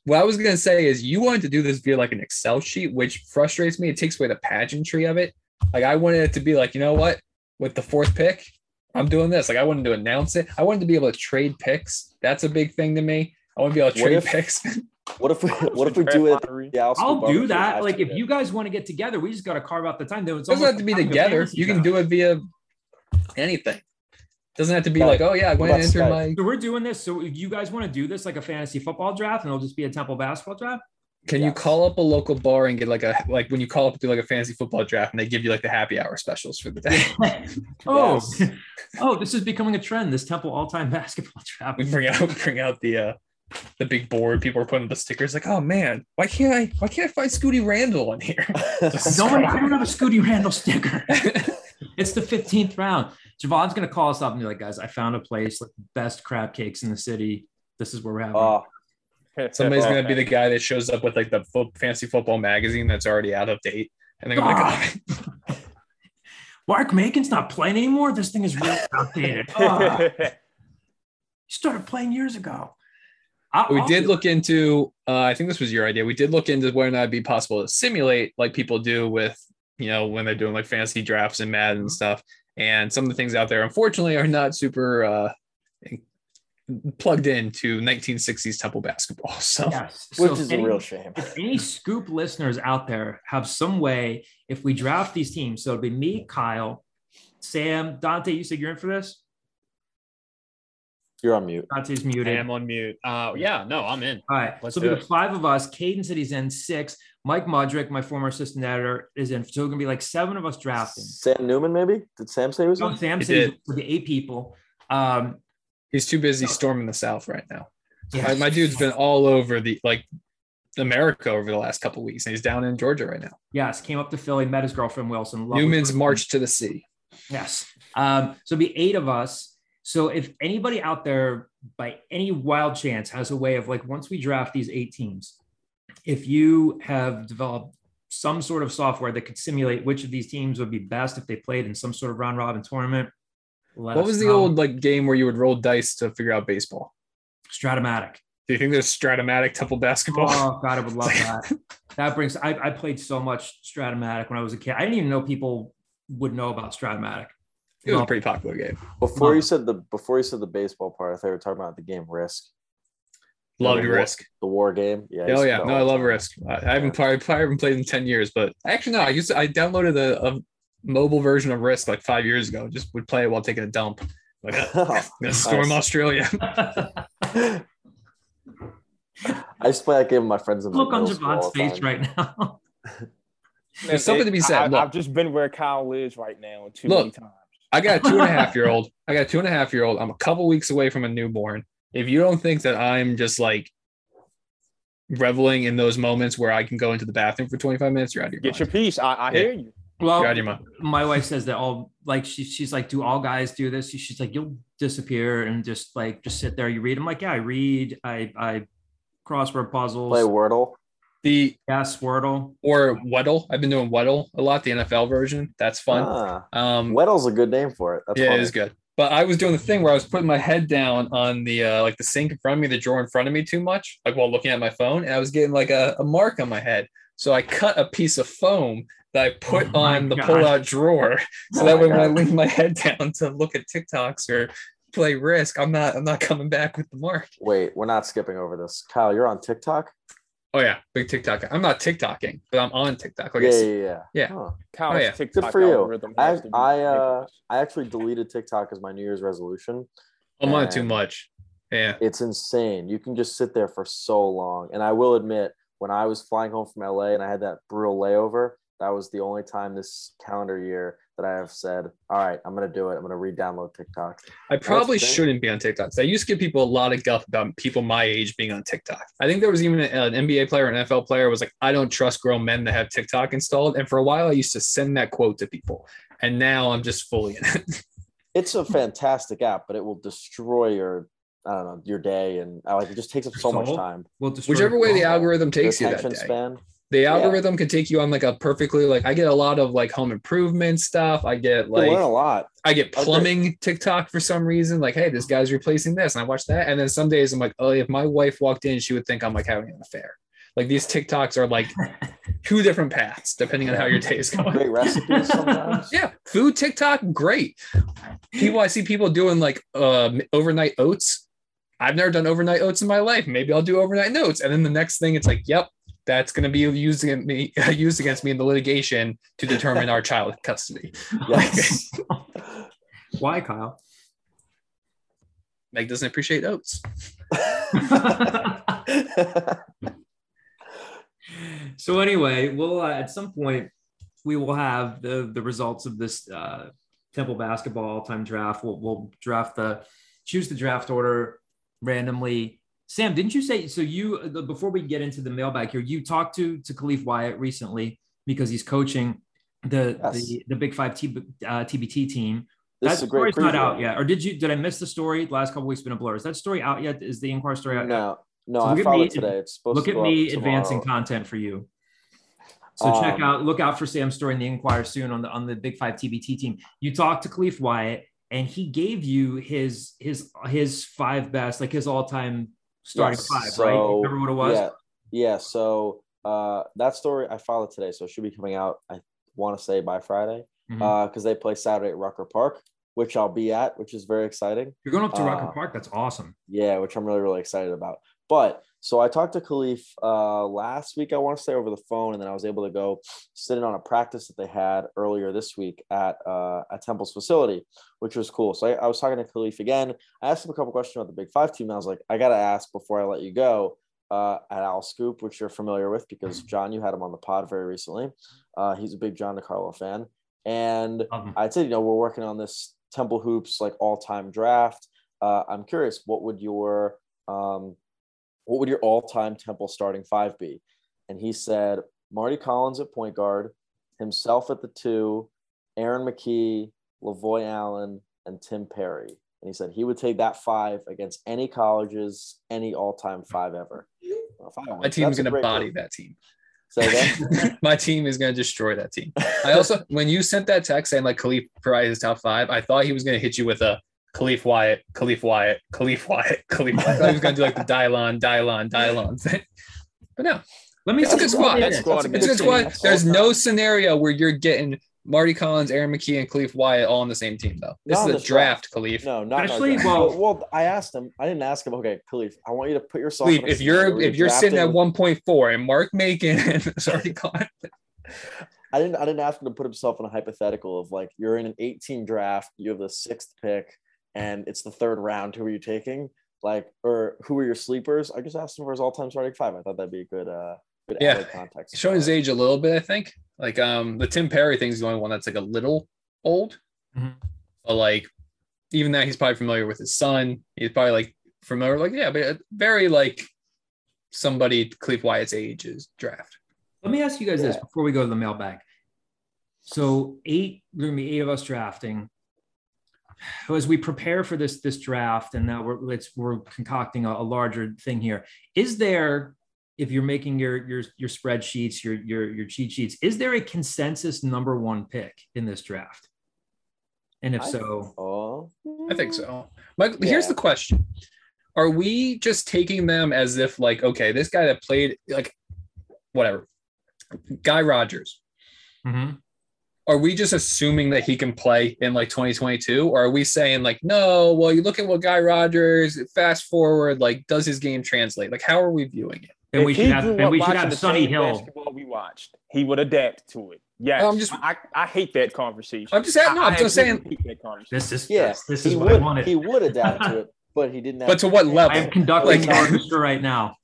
D: What I was gonna say is you wanted to do this via like an Excel sheet, which frustrates me. It takes away the pageantry of it. Like I wanted it to be like, you know what? With the fourth pick, I'm doing this. Like I wanted to announce it. I wanted to be able to trade picks. That's a big thing to me. I want to be able to trade if, picks.
C: What if we what if we do it?
B: Yeah, I'll, I'll do that. Like if you guys want to get together, we just got to carve out the time. It
D: doesn't have to be together. You can do it via anything. Doesn't have to be like, oh yeah, I went and entered my.
B: So we're doing this. So if you guys want to do this like a fantasy football draft, and it'll just be a Temple basketball draft.
D: Can yes. you call up a local bar and get like a like when you call up to like a fantasy football draft and they give you like the happy hour specials for the day?
B: oh, oh, this is becoming a trend. This Temple all time basketball draft.
D: We bring out bring out the uh the big board. People are putting the stickers like, oh man, why can't I why can't I find Scootie Randall in here?
B: don't worry, I don't have a Scootie Randall sticker. it's the 15th round. Javon's gonna call us up and be like, guys, I found a place like best crab cakes in the city. This is where we're having.
C: Oh,
D: Somebody's gonna be the guy that shows up with like the fo- fancy football magazine that's already out of date, and they're gonna be like,
B: Mark Macon's not playing anymore. This thing is really outdated. Oh, he started playing years ago. I-
D: we
B: I'll
D: did look into uh, i think this was your idea we did look into whether or not it'd be possible to simulate like people do with you know when they're doing like fantasy drafts and madden and stuff and some of the things out there unfortunately are not super uh plugged into 1960s temple basketball so
B: Yes.
C: which
B: So
C: is
B: any-
C: a real shame.
B: if any scoop listeners out there have some way, if we draft these teams, so it'll be me, Kyle, Sam, Dante. You said you're in for this.
C: You're on mute.
B: Dante's muted.
E: I am on mute. Uh, yeah, no, I'm in.
B: All right.
E: Let's
B: so
E: do
B: it'll be the five of us. Caden said he's in six. Mike Mudrick, my former assistant editor, is in. So it's gonna be like seven of us drafting.
C: Sam Newman, maybe? Did Sam say he was
B: So
C: in?
B: Sam
D: He
B: said for the eight people. Um,
D: he's too busy storming the south right now
B: yeah.
D: my, my dude's been all over the like america over the last couple weeks and he's down in georgia right now
B: yes, came up to Philly, met his girlfriend Wilson.
D: newman's
B: person.
D: march to the sea
B: Yes. Um, so be eight of us. So if anybody out there by any wild chance has a way of like once we draft these eight teams, if you have developed some sort of software that could simulate which of these teams would be best if they played in some sort of round robin tournament. Let
D: what was the
B: know.
D: old like game where you would roll dice to figure out baseball
B: Stratomatic?
D: do you think there's stratomatic temple basketball
B: Oh God, I would love that. that brings I, I played so much Stratomatic when I was a kid. I didn't even know people would know about Stratomatic.
D: it was a pretty popular game
C: Before
B: No.
C: you said the before you said the baseball part, I thought you were talking about the game Risk.
D: Love
C: the war-
D: risk
C: The war game. Yeah.
D: Oh yeah, no, I love. Risk. I I haven't
C: Yeah.
D: probably, probably haven't played in ten years, but actually no, I used to, I downloaded a, a mobile version of Risk like five years ago. Just would play it while taking a dump. Like I'm gonna storm
C: Nice.
D: Australia.
C: I used to play that game with my friends in
B: Look on
C: middle school all
B: Javon's face
C: time.
B: right now.
D: There's something to be said.
H: I,
D: Look.
H: have just been where Kyle is right now too
D: Look.
H: many times.
D: I got a two and a half year old. I got a two and a half year old. I'm a couple weeks away from a newborn. If you don't think that I'm just like reveling in those moments where I can go into the bathroom for 25 minutes, you're out of your
H: Get
D: mind.
H: your piece. I, I
D: Yeah.
H: hear you.
B: Well,
D: You're out of your mind.
B: my wife says that all like she, she's like, do all guys do this? She's like, you'll disappear and just like just sit there. You read. I'm like, yeah, I read. I I crossword puzzles.
C: Play Wordle.
D: The
B: yes, Wordle.
D: or Weddle. I've been doing Weddle a lot, the NFL version. That's fun.
C: Ah,
D: Um,
C: Weddle's a good name for it. That's
D: yeah,
C: funny.
D: it is good. But I was doing the thing where I was putting my head down on the uh, like the sink in front of me, the drawer in front of me too much, like while looking at my phone, and I was getting like a, a mark on my head. So I cut a piece of foam that I put
B: Oh
D: on the
B: God.
D: pull-out drawer, so
C: Oh
D: that
C: my
D: way when I lean my head down to look at TikToks or play Risk, I'm not I'm not coming back with the mark.
C: Wait, we're not skipping over this. Kyle, you're on TikTok?
D: Oh yeah, big TikTok. I'm not TikToking, but I'm on TikTok. Like
C: yeah,
D: I
C: yeah, yeah.
D: Yeah.
C: Huh.
H: Kyle's
D: yeah.
H: TikTok
C: Good for you. I
H: has to be
C: I uh. I actually deleted TikTok as my New Year's resolution.
D: I'm on it too much. Yeah.
C: It's insane. You can just sit there for so long. And I will admit, when I was flying home from LA and I had that brutal layover, that was the only time this calendar year that I have said, "All right, I'm gonna do it. I'm gonna re-download TikTok."
D: I probably shouldn't be on TikTok. So I used to give people a lot of guff about people my age being on TikTok. I think there was even an NBA player, an NFL player was like, I don't trust grown men that have TikTok installed. And for a while, I used to send that quote to people. And now I'm just fully in it.
C: It's a fantastic app, but it will destroy your, I don't know, your day, and I like it just takes up so much time.
B: We'll
D: Whichever way the
B: your-
D: algorithm
C: Your
D: takes you that day.
C: span.
D: The algorithm can take you on like a perfectly like I get a lot of like home improvement stuff. I get
C: like a lot.
D: I get
C: Okay.
D: plumbing TikTok for some reason. Like, hey, this guy's replacing this, and I watch that. And then some days I'm like, oh, if my wife walked in, she would think I'm like having an affair. Like these TikToks are like two different paths depending on how your day is going.
C: Great recipes sometimes.
D: Yeah, food TikTok, great. People, I see people doing like um, overnight oats. I've never done overnight oats in my life. Maybe I'll do overnight oats. And then the next thing, it's like, yep, that's going to be used against me, used against me in the litigation to determine our child custody.
C: Yes.
B: Why, Kyle?
D: Meg doesn't appreciate oats.
B: so anyway, we'll uh, at some point we will have the the results of this uh, Temple basketball all time draft. We'll, we'll draft the choose the draft order randomly. Sam, didn't you say so? You before we get into the mailbag here, you talked to to Khalif Wyatt recently because he's coaching the
C: Yes.
B: the, the Big Five T, uh, TBT team.
C: This
B: that
C: is a great
B: story's not out yet, or did you? Did I miss the story? The last couple weeks been a blur. Is that story out yet? Is the Inquirer story out? yet?
C: No, No,
B: So
C: I
B: me-
C: it today. It's supposed
B: Look
C: to
B: at me advancing content for you. So check
C: Um,
B: out, look out for Sam's story in the Inquirer soon on the on the Big Five TBT team. You talked to Khalif Wyatt, and he gave you his his his five best, like his all time starting
C: Yes,
B: five,
C: so,
B: right? Remember what it was?
C: Yeah, yeah. So uh, that story I it today, so it should be coming out. I want to say by Friday, because they play Saturday at Rucker Park, which I'll be at, which is very exciting.
B: You're going up to Rucker
C: uh,
B: Park. That's awesome.
C: Yeah, which I'm really really excited about. But so I talked to Khalif uh, last week. I want to say over the phone, and then I was able to go sit in on a practice that they had earlier this week at uh, at Temple's facility, which was cool. So I, I was talking to Khalif again. I asked him a couple questions about the Big Five team. And I was like, I got to ask before I let you go uh, at Owl Scoop, which you're familiar with because John, you had him on the pod very recently. Uh, he's a big John DiCarlo fan, and
B: Um,
C: I said, you know, we're working on this Temple Hoops like all time draft. Uh, I'm curious, what would your um, what would your all time Temple starting five be? And he said Marty Collins at point guard, himself at the two, Aaron McKie, Lavoy Allen, and Tim Perry. And he said he would take that five against any colleges, any all time five ever. Well, five
D: My team's going to body that team. My team is going to destroy that team. I also, when you sent that text saying like Khalif his top five, I thought he was going to hit you with a Khalif Wyatt, Khalif Wyatt, Khalif Wyatt, Khalif. Wyatt. I thought he was going to do like the Dylon, Dylon, Dylon thing. But no,
B: Let me
D: it's a
B: see
D: good squad.
B: what
H: That
B: it is.
H: squad
C: That's a.
D: It's a good
C: good
D: squad. There's no scenario where you're getting Marty Collins, Aaron McKie, and Khalif Wyatt all on the same team, though. This
C: Not
D: is a draft,
C: draft.
D: Khalif.
C: No, not
B: Actually,
C: Actually,
B: well-
C: well, well, I asked him. I didn't ask him. Okay, Khalif, I want you to put yourself.
D: Khalif,
C: in a
D: if you're if you're sitting at 1.4 and Mark Macon and sorry, Colin,
C: I didn't. I didn't ask him to put himself in a hypothetical of like you're in an 18 draft, you have the sixth pick, and it's the third round. Who are you taking? Like, or who are your sleepers? I just asked him for his all-time starting five. I thought that'd be a good, uh, good
D: Yeah.
C: context.
D: showing his age a little bit, I think. Like um the Tim Perry thing is the only one that's like a little old.
B: Mhm.
D: But like even that he's probably familiar with his son. He's probably like familiar, like, yeah, but very like somebody Khalif Wyatt's age is draft.
B: Let me ask you guys this before we go to the mailbag. So eight, there are gonna be eight of us drafting. As we prepare for this this draft, and now we're let's we're concocting a, a larger thing here. Is there, if you're making your your your spreadsheets, your your your cheat sheets, is there a consensus number one pick in this draft? And if
C: I-
B: so,
D: I think so. Michael, here's the question. Are we just taking them as if like, okay, this guy that played like whatever, Guy Rodgers,
B: Mhm.
D: Are we just assuming that he can play in like 2022 or are we saying like no well you look at what guy rodgers fast forward like does his game translate like how are we viewing it
B: then we should have and we should have
H: the Sonny
B: Hill.
H: Basketball we watched. He would adapt to it. Yes,
D: I'm just-
H: I, I hate that conversation.
D: I'm just saying- no,
H: I-
D: I'm
H: I
D: just saying-
H: hate that conversation.
B: This is
C: yeah.
B: this, this is
C: he
B: what I
C: would.
B: wanted.
C: He would adapt to it, but he didn't. Have
D: But to what level?
B: I am conducting
D: Like-
B: the orchestra right now.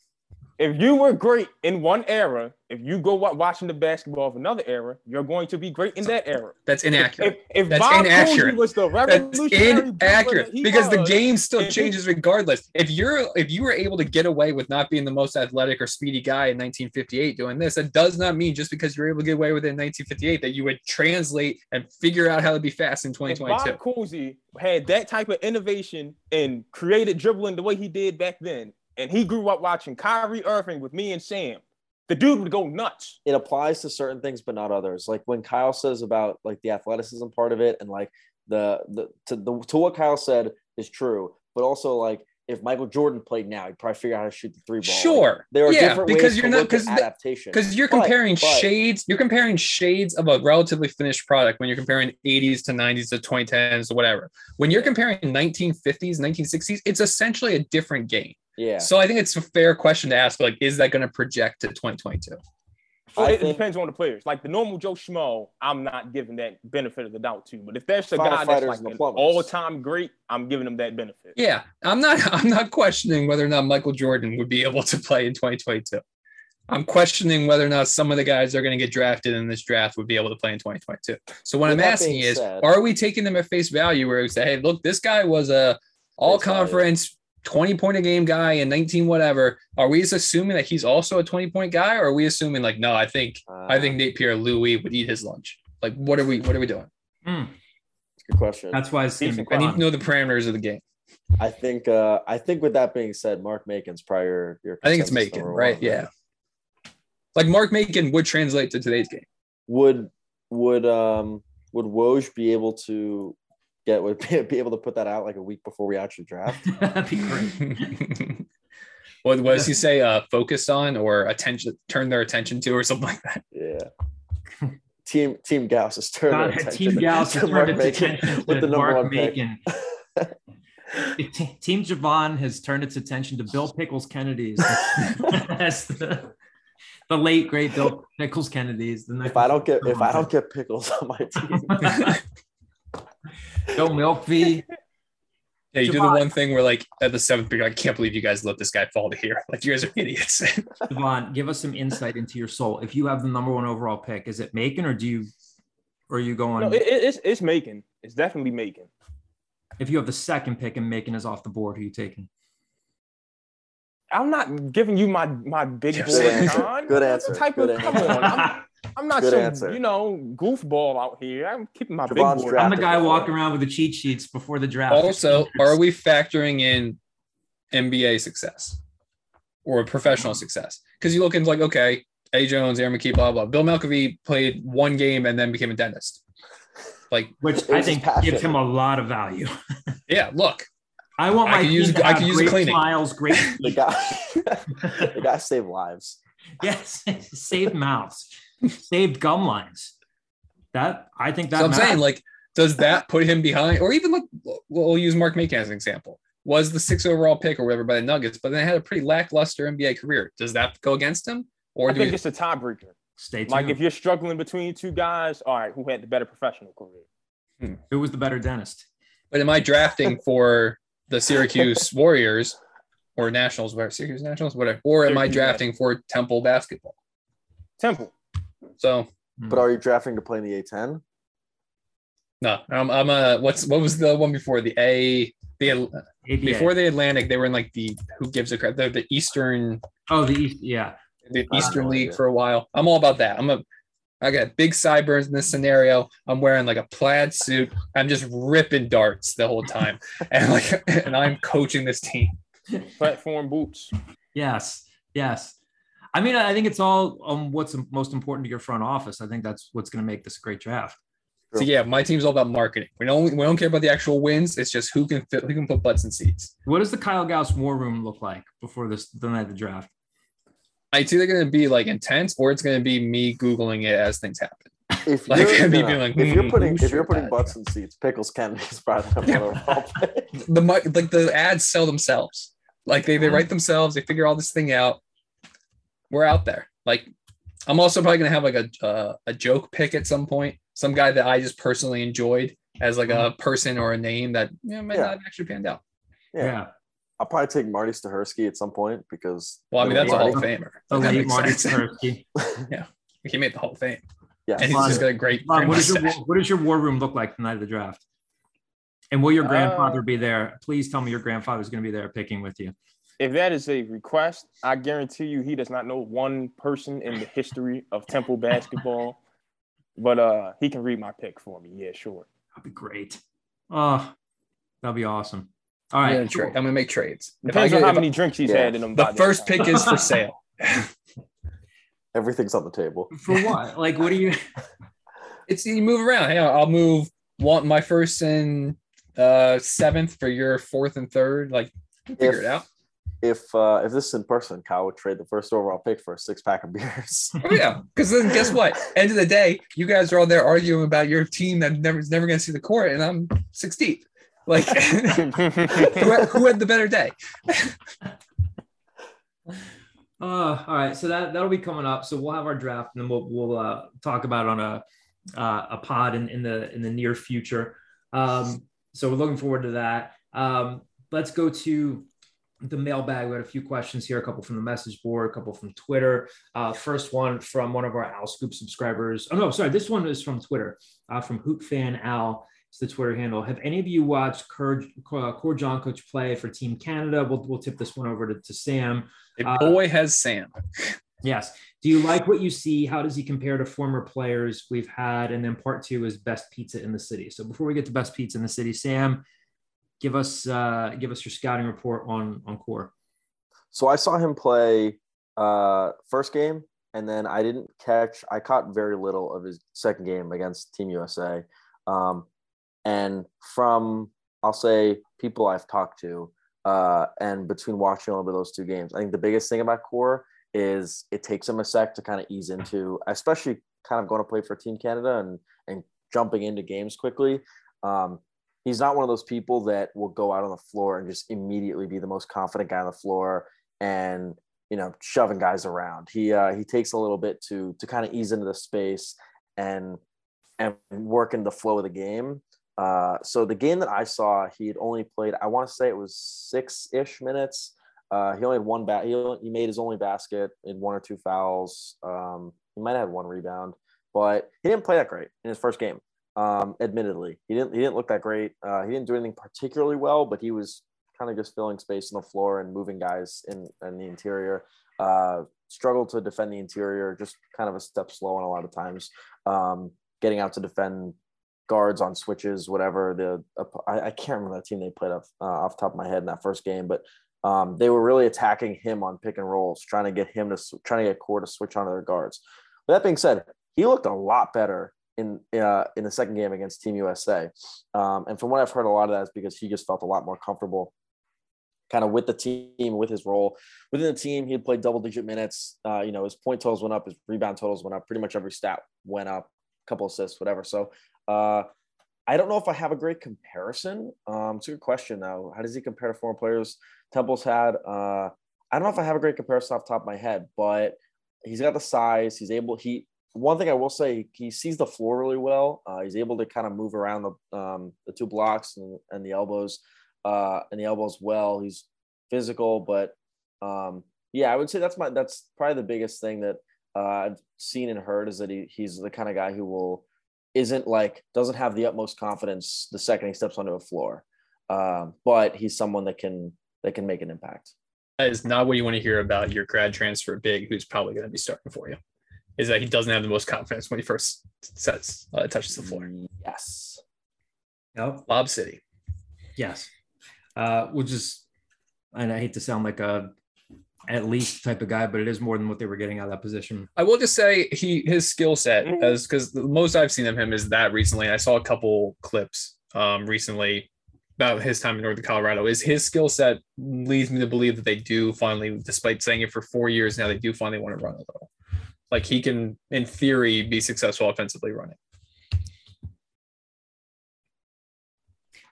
H: If you were great in one era, if you go watching the basketball of another era, you're going to be great in that era.
D: that's inaccurate
H: If, if
D: That's
H: Bob
D: inaccurate.
H: Cousy was the
D: that's
H: revolutionary dribbler
D: inaccurate
H: that
D: because the game still
H: if he-
D: changes regardless if you're if you were able to get away with not being the most athletic or speedy guy in 1958 doing this that does not mean just because you're able to get away with it in 1958 that you would translate and figure out how to be fast in
H: if
D: 2022
H: Bob Cousy had that type of innovation and created dribbling the way he did back then, and he grew up watching Kyrie Irving with me and Sam, the dude would go nuts.
C: it applies to certain things but not others like when kyle says about like the athleticism part of it and like the the to the to what kyle said is true but also like if michael jordan played now he'd probably figure out how to shoot the three ball Like,
D: Sure.
C: there are
D: yeah,
C: different
D: because
C: ways
D: you're
C: to
D: not because
C: adaptation
D: because you're
C: But-
D: comparing
C: but-
D: shades. You're comparing shades of a relatively finished product when you're comparing 80s to 90s to 2010s to whatever. When you're comparing 1950s, 1960s, it's essentially a different game.
C: Yeah
D: So I think it's a fair question to ask. Like, is that going to project to 2022?
H: Well, it
C: think-
H: depends on the players. Like the normal Joe Schmo, I'm not giving that benefit of the doubt to. But if there's a guy that's like
C: the
H: an all-time great, I'm giving him that benefit.
D: Yeah, I'm not. I'm not questioning whether or not Michael Jordan would be able to play in 2022. I'm questioning whether or not some of the guys that are going to get drafted in this draft would be able to play in 2022. So what
C: With
D: I'm asking is,
C: said-
D: are we taking them at face value where we say, hey, look, this guy was a all conference 20 point a game guy and 19 whatever. Are we just assuming that he's also a 20 point guy, or are we assuming like, no, I think I think
C: Uh,
D: Nate Pierre Louis would eat his lunch. Like, what are we what are we doing?
B: Hmm,
C: good question
B: that's why it's gonna be
H: Decent
D: I need to know the parameters of the game.
C: I think uh I think with that being said, Mark Macon's prior your, your
D: I think it's
C: consensus
D: Macon, right?
C: one.
D: Yeah. Like Mark Macon would translate to today's game.
C: Would would um would Woj be able to get would be able to put that out like a week before we actually draft?
B: That'd be great.
D: what, what does he say? Uh, focused on or attention, turn their attention to, or something like that.
C: Yeah. Team Team Gauss has turned their
B: God,
C: attention
B: Team Gauss has turned its attention
C: with the number
B: Mark
C: one pick.
B: Macon. T- Team Javon has turned its attention to Bill Pickles Kennedy's. That's the, the late great Bill Pickles Kennedy's. The
C: If I don't get if I don't get pickles on my team,
B: Bill Mlkvy.
D: Yeah, you do the one thing where like at the seventh pick, I can't believe you guys let this guy fall to here. Like you guys are idiots.
B: Javon, give us some insight into your soul. If you have the number one overall pick, is it Macon or do you or are you going
H: No, it, it- it's it's Macon. It's definitely Macon.
B: if you have the second pick and Macon is off the board, who are you taking?
H: I'm not giving you my my big
D: Good
H: boy
C: answer. Good
H: That's the
C: answer.
H: Type
C: Good
H: of, come on. I'm, I'm not
C: Good
H: some
C: answer.
H: you know goofball out here. I'm keeping my
C: Javon's
H: big boy.
B: I'm the guy
C: before.
B: walking around with the cheat sheets before the draft.
D: also, are we factoring in NBA success or professional success? Because you look into like, okay, A. Jones, Aaron McKee, blah blah. Bill Mlkvy played one game and then became a dentist. Like,
B: which I think
C: passion.
B: gives him a lot of value.
D: yeah, look,
B: I want
D: I
B: my
D: could
B: team
D: use-
B: to
D: I can use a
B: great
D: cleaning.
B: smiles, great
C: the guy the guy saved lives.
B: yes, save mouths, saved gum lines. That I think that
D: so I'm saying, like, does that put him behind, or even like, we'll use Mark Macon as an example. Was the six overall pick or whatever by the Nuggets, but then had a pretty lackluster NBA career. Does that go against him, or
H: I
D: do
H: think
D: we,
H: it's a tiebreaker.
B: stay tuned.
H: Like if you're struggling between two guys, all right, who had the better professional career? Hmm.
B: Who was the better dentist?
D: But am I drafting for the Syracuse Warriors or Nationals, whatever, Syracuse Nationals, whatever, or am I
H: Syracuse
D: drafting for Temple basketball?
H: Temple.
D: So
C: But are you drafting to play in the A10?
D: no, I'm I'm a what's what was the one before the A the
B: ABA.
D: before the Atlantic they were in like the who gives a crap the, the Eastern
B: oh the East, yeah.
D: the Eastern
C: have
D: League
C: idea.
D: for a while. I'm all about that. I'm a I got big sideburns in this scenario. I'm wearing like a plaid suit. I'm just ripping darts the whole time, and like and I'm coaching this team.
H: Platform boots.
B: Yes, yes. I mean, I think it's all um, what's most important to your front office. I think that's what's going to make this a great draft.
D: So yeah, my team's all about marketing. We don't we don't care about the actual wins. It's just who can fit, who can put butts in seats.
B: What does the Kyle Gauss war room look like before this the night of the draft?
D: It's either going to be like intense or it's going to be me googling it as things happen.
C: If
D: Like,
C: you're,
D: me
C: gonna-
D: being like,
C: if you're
D: hmm,
C: putting if you're putting butts in seats, Pickles Kennedy is probably the number overall pick.
D: The like the ads sell themselves. Like they they write themselves. They figure all this thing out. We're out there. Like I'm also probably going to have like a uh, a joke pick at some point. Some guy that I just personally enjoyed as like a person or a name that you know, might
C: Yeah.
D: not actually panned out.
C: Yeah. I'll probably take Marty Stahersky at some point because
D: Well, I mean that's a
C: Marty-
D: Hall of Famer.
B: The
D: Like,
B: late
D: makes
B: Marty
D: sense.
B: Stahersky.
D: He made the Hall of Fame,
C: Yeah.
D: and he's just got a great.
B: Ron,
D: great
B: what, does your, what does your war room look like the night of the draft? And will your
H: Uh,
B: grandfather be there? Please tell me your grandfather's going to be there picking with you.
H: If that is a request, I guarantee you he does not know one person in the history of Temple basketball. But uh he can read my pick for me. Yeah, sure.
B: That'd be great. Oh, that'd be awesome. All
D: I'm gonna, trade. I'm gonna make trades.
H: Depends
D: get-
H: on how
D: if I-
H: many drinks he's
C: Yeah.
H: had in him.
D: the
H: by that
D: first pick is for sale.
C: Everything's on the table.
B: For what? Like, what do you?
D: It's you move around. Hey, I'll move one my first and uh seventh for your fourth and third. Like figure
C: If-
D: it out.
C: If uh, if this is in person, Kyle would trade the first overall pick for a six pack of beers.
D: Oh yeah, because then guess what? End of the day, you guys are all there arguing about your team that never is never going to see the court, and I'm six deep. Like who, had, who had the better day?
B: Uh, all right, so that that'll be coming up. So we'll have our draft, and then we'll we'll uh, talk about it on a uh, a pod in, in the in the near future. Um, so we're looking forward to that. Um, let's go to the mailbag. We had a few questions here, a couple from the message board, a couple from Twitter. Uh, first one from one of our Owl Scoop subscribers. Oh no, sorry, this one is from Twitter, uh, from Hoop Fan Al. It's the Twitter handle. Have any of you watched uh, Kur Jongkuch play for Team Canada? We'll, we'll tip this one over to, to Sam. Uh,
D: boy has Sam.
B: Yes. Do you like what you see? How does he compare to former players we've had? And then part two is best pizza in the city. So before we get to best pizza in the city, Sam, give us uh, give us your scouting report on on Kur.
C: So I saw him play uh, first game, and then I didn't catch. I caught very little of his second game against Team USA, um, and from I'll say people I've talked to, uh, and between watching over those two games, I think the biggest thing about Kur is it takes him a sec to kind of ease into, especially kind of going to play for Team Canada and and jumping into games quickly. Um, he's not one of those people that will go out on the floor and just immediately be the most confident guy on the floor and you know shoving guys around. He uh, he takes a little bit to to kind of ease into the space and and work in the flow of the game. Uh, so the game that I saw, he had only played. I want to say it was six ish minutes. Uh, he only had one bat. He, he made his only basket in one or two fouls. Um, he might have had one rebound, but he didn't play that great in his first game. Um, admittedly, he didn't. He didn't look that great. Uh, he didn't do anything particularly well, but he was kind of just filling space on the floor and moving guys in in the interior. Uh, struggled to defend the interior, just kind of a step slow on a lot of times. Um, getting out to defend guards on switches, whatever. The I, I can't remember the team they played off uh, off top of my head in that first game, but um, they were really attacking him on pick and rolls, trying to get him to trying to get Kur to switch onto their guards. But that being said, he looked a lot better in uh, in the second game against Team USA. Um, and from what I've heard, a lot of that is because he just felt a lot more comfortable, kind of with the team, with his role within the team. He had played double digit minutes. Uh, you know, his point totals went up, his rebound totals went up, pretty much every stat went up, a couple assists, whatever. So. Uh, I don't know if I have a great comparison. Um, it's a good question though. How does he compare to former players Temple's had? Uh, I don't know if I have a great comparison off top of my head, but he's got the size. He's able. He one thing I will say, he sees the floor really well. Uh, he's able to kind of move around the um, the two blocks and, and the elbows uh, and the elbows well. He's physical, but um, yeah, I would say that's my that's probably the biggest thing that uh, I've seen and heard is that he he's the kind of guy who will isn't like doesn't have the utmost confidence the second he steps onto a floor, um, but he's someone that can that can make an impact.
D: That is not what you want to hear about your grad transfer big, who's probably going to be starting for you is that he doesn't have the most confidence when he first sets uh, touches the floor.
C: Yes.
B: Yep.
D: Lob City.
B: Yes. Uh, which is, and I hate to sound like a at least type of guy, but it is more than what they were getting out of that position.
D: I will just say he his skill set as because the most I've seen of him is that recently. I saw a couple clips um, recently about his time in Northern Colorado. Is his skill set leads me to believe that they do finally, despite saying it for four years now, they do finally want to run a little. Like he can, in theory, be successful offensively running.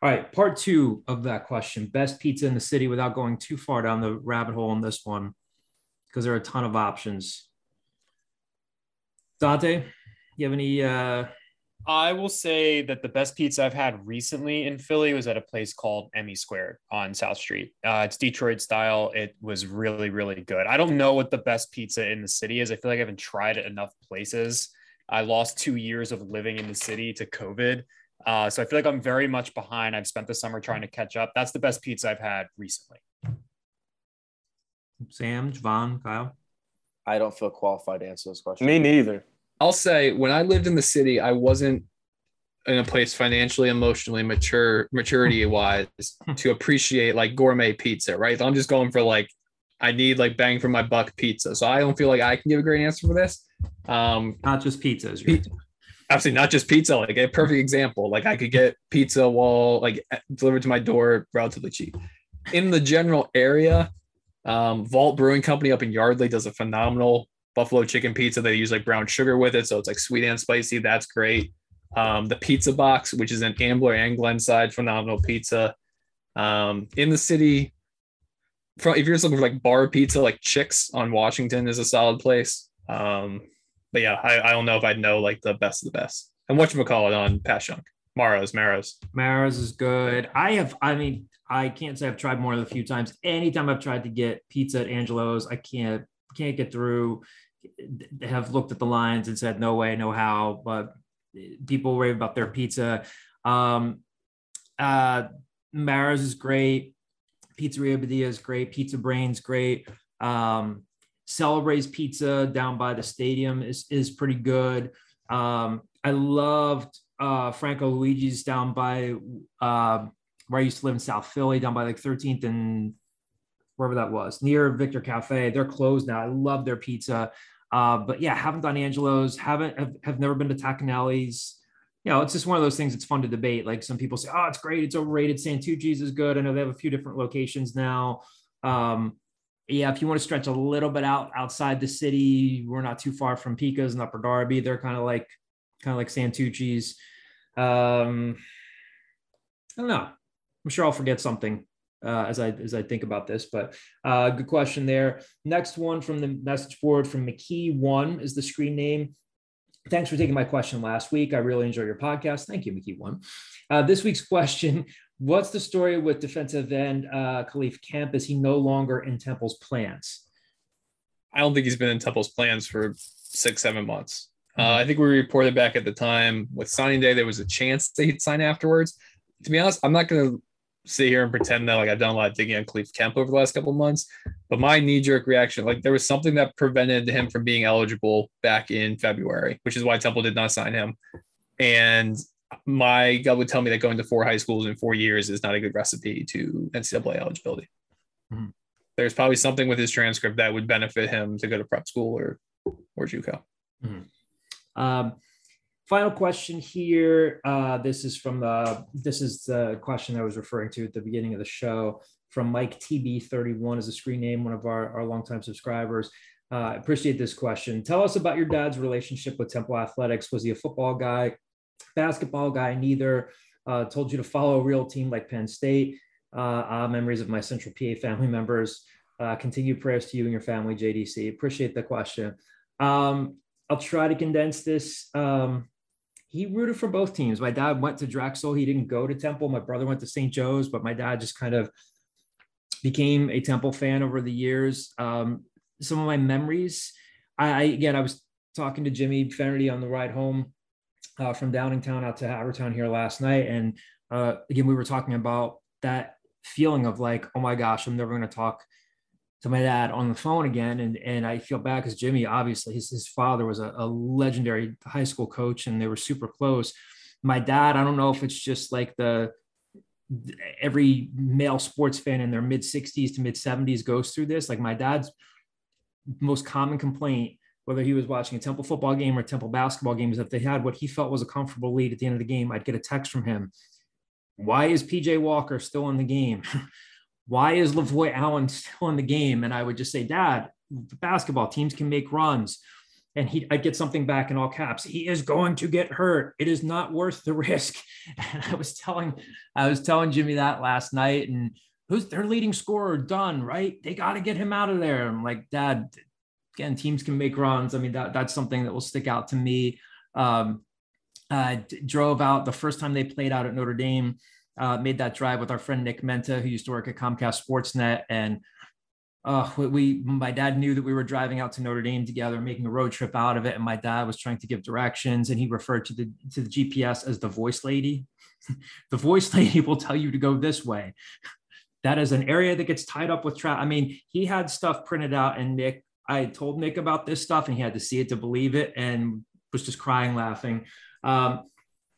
B: All right, part two of that question: best pizza in the city, without going too far down the rabbit hole on this one, because there are a ton of options. Dante, you have any uh,
E: I will say that the best pizza I've had recently in Philly was at a place called Emmy Squared on South Street. Uh, it's Detroit style. It was really, really good. I don't know what the best pizza in the city is. I feel like I haven't tried it enough places. I lost two years of living in the city to COVID. Uh, so I feel like I'm very much behind. I've spent the summer trying to catch up. That's the best pizza I've had recently.
B: Sam, Javon, Kyle?
C: I don't feel qualified to answer this question.
H: Me neither.
D: I'll say when I lived in the city, I wasn't in a place financially, emotionally mature, maturity wise to appreciate like gourmet pizza, right? I'm just going for like I need like bang for my buck pizza. So I don't feel like I can give a great answer for this. Um,
B: not just pizzas.
D: Pe- absolutely not just pizza. Like a perfect example. Like I could get pizza while like delivered to my door relatively cheap. In the general area, um, Vault Brewing Company up in Yardley does a phenomenal buffalo chicken pizza. They use like brown sugar with it, so it's like sweet and spicy. That's great. Um, the Pizza Box, which is an Ambler and Glenside, phenomenal pizza. Um, in the city, if you're just looking for like bar pizza, like Chicks on Washington is a solid place. Um, but yeah, I, I don't know if I'd know like the best of the best. And what you call it on Passyunk, Maros, Maros.
B: Maros is good. I have, I mean, I can't say I've tried more than a few times. Anytime I've tried to get pizza at Angelo's, I can't can't get through. Have looked at the lines and said no way, no how. But people rave about their pizza. Um, uh, Marra's is great. Pizzeria Beddia is great. Pizza Brain's great. Um, Celebre's Pizza down by the stadium is, is pretty good. Um, I loved uh, Franco Luigi's down by uh, where I used to live in South Philly, down by like 13th and wherever that was, near Victor Cafe. They're closed now. I love their pizza. Uh, but yeah, haven't done Angelo's, haven't have, have never been to Tacconelli's. You know, it's just one of those things. It's fun to debate. Like some people say, "Oh, it's great, it's overrated." Santucci's is good. I know they have a few different locations now. Um, yeah, if you want to stretch a little bit out outside the city, we're not too far from Pica's and Upper Darby. They're kind of like kind of like Santucci's. Um, I don't know. I'm sure I'll forget something uh, as I as I think about this, but uh, good question there. Next one from the message board from McKee One is the screen name. Thanks for taking my question last week. I really enjoy your podcast. Thank you, McKee One. Uh, this week's question: What's the story with defensive end uh, Khalif Kemp? Is he no longer in Temple's plans?
D: I don't think he's been in Temple's plans for six, seven months. Uh, I think we reported back at the time with signing day, there was a chance that he'd sign afterwards. To be honest, I'm not going to sit here and pretend that like I've done a lot of digging on Khalif Kemp over the last couple of months, but my knee jerk reaction, like there was something that prevented him from being eligible back in February, which is why Temple did not sign him. And my gut would tell me that going to four high schools in four years is not a good recipe to NCAA eligibility.
B: Mm-hmm.
D: There's probably something with his transcript that would benefit him to go to prep school or or JUCO.
B: Mm-hmm. Um, final question here. Uh, this is from uh, this is the question I was referring to at the beginning of the show from Mike TB31 is a screen name, one of our, our longtime subscribers. Uh, appreciate this question. Tell us about your dad's relationship with Temple Athletics. Was he a football guy, basketball guy? Neither. Uh, told you to follow a real team like Penn State. Uh, memories of my Central PA family members. Uh, continued prayers to you and your family, JDC. Appreciate the question. Um, I'll try to condense this. Um, he rooted for both teams. My dad went to Drexel. He didn't go to Temple. My brother went to St. Joe's, but my dad just kind of became a Temple fan over the years. Um, some of my memories, I, I, again, I was talking to Jimmy Fennerty on the ride home uh, from Downingtown out to Havertown here last night, and uh, again, we were talking about that feeling of like, oh my gosh, I'm never going to talk to my dad on the phone again. And, and I feel bad because Jimmy, obviously, his, his father was a, a legendary high school coach and they were super close. My dad, I don't know if it's just like the, every male sports fan in their mid 60s to mid 70s goes through this. Like my dad's most common complaint, whether he was watching a Temple football game or Temple basketball game, is if they had what he felt was a comfortable lead at the end of the game, I'd get a text from him. Why is PJ Walker still in the game? why is Lavoy Allen still in the game? And I would just say, Dad, basketball teams can make runs. And he, I'd get something back in all caps. He is going to get hurt. It is not worth the risk. And I was telling, I was telling Jimmy that last night. And who's their leading scorer? Done right. They got to get him out of there. I'm like, Dad. Again, teams can make runs. I mean, that that's something that will stick out to me. Um, uh, drove out the first time they played out at Notre Dame uh, made that drive with our friend Nick Menta, who used to work at Comcast Sportsnet. And uh, we, my dad knew that we were driving out to Notre Dame together, making a road trip out of it. And my dad was trying to give directions and he referred to the, to the GPS as the voice lady. the voice lady will tell you to go this way. That is an area that gets tied up with traffic. I mean, he had stuff printed out and Nick, I told Nick about this stuff and he had to see it to believe it and was just crying, laughing. Um,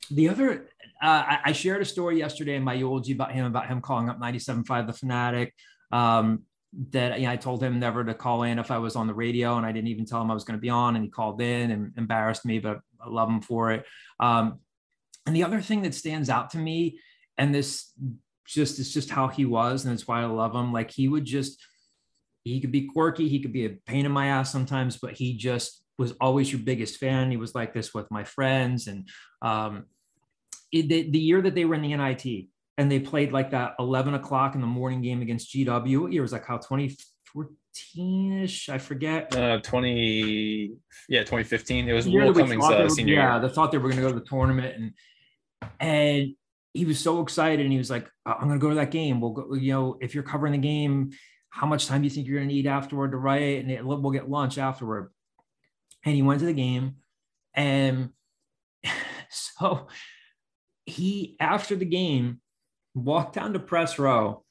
B: the other uh, I, shared a story yesterday in my eulogy about him about him calling up 97.5 the fanatic um, that you know, I told him never to call in if I was on the radio, and I didn't even tell him I was going to be on, and he called in and embarrassed me, but I love him for it. Um, and the other thing that stands out to me, and this just is just how he was, and it's why I love him. Like he would just, he could be quirky, he could be a pain in my ass sometimes, but he just was always your biggest fan. He was like this with my friends, and um, it, the, the year that they were in the NIT and they played like that 11 o'clock in the morning game against GW. What year was that? How 2014 ish? I forget.
D: Uh, 20, yeah, 2015. It was Will Cummings' uh, senior
B: yeah,
D: year.
B: they thought they were going to go to the tournament and, and he was so excited and he was like, I'm going to go to that game. We'll go, you know, if you're covering the game, how much time do you think you're going to need afterward to write? And it, we'll get lunch afterward. And he went to the game and so he after the game walked down to press row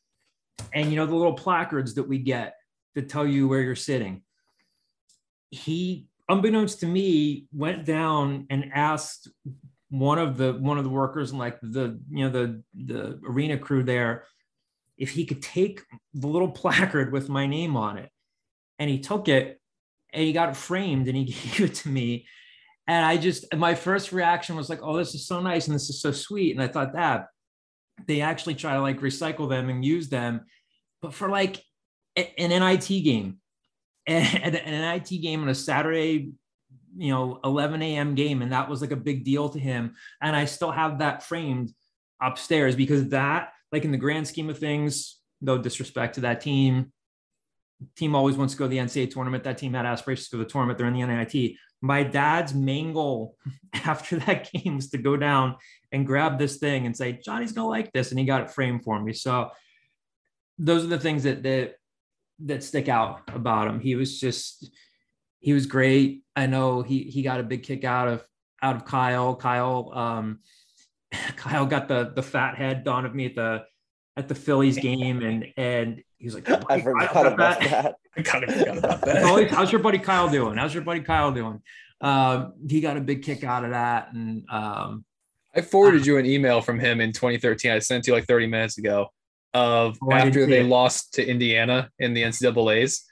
B: and you know the little placards that we get that tell you where you're sitting. He unbeknownst to me went down and asked one of the one of the workers and like the you know the the arena crew there if he could take the little placard with my name on it. And he took it and he got it framed and he gave it to me and i just my first reaction was like oh this is so nice and this is so sweet. And i thought that they actually try to like recycle them and use them but for like an nit game. And an nit game on a saturday you know 11 a.m game and that was like a big deal to him. And i still have that framed upstairs because that like in the grand scheme of things no disrespect to that team team always wants to go to the ncaa tournament. That team had aspirations to go to the tournament. They're in the nit my dad's main goal after that game was to go down and grab this thing and say johnny's gonna like this and he got it framed for me so those are the things that that that stick out about him he was just he was great. I know he he got a big kick out of out of Kyle. Kyle um, Kyle got the the fat head on of me at the at the Phillies game, and and he was like,
C: I forgot about that.
D: I kind of forgot about that.
B: how's your buddy Kyle doing? How's your buddy Kyle doing? Um, he got a big kick out of that, and um,
D: I forwarded you an email from him in 2013. I sent you like 30 minutes ago of
B: Oh,
D: after they
B: it.
D: lost to Indiana in the NCAA's.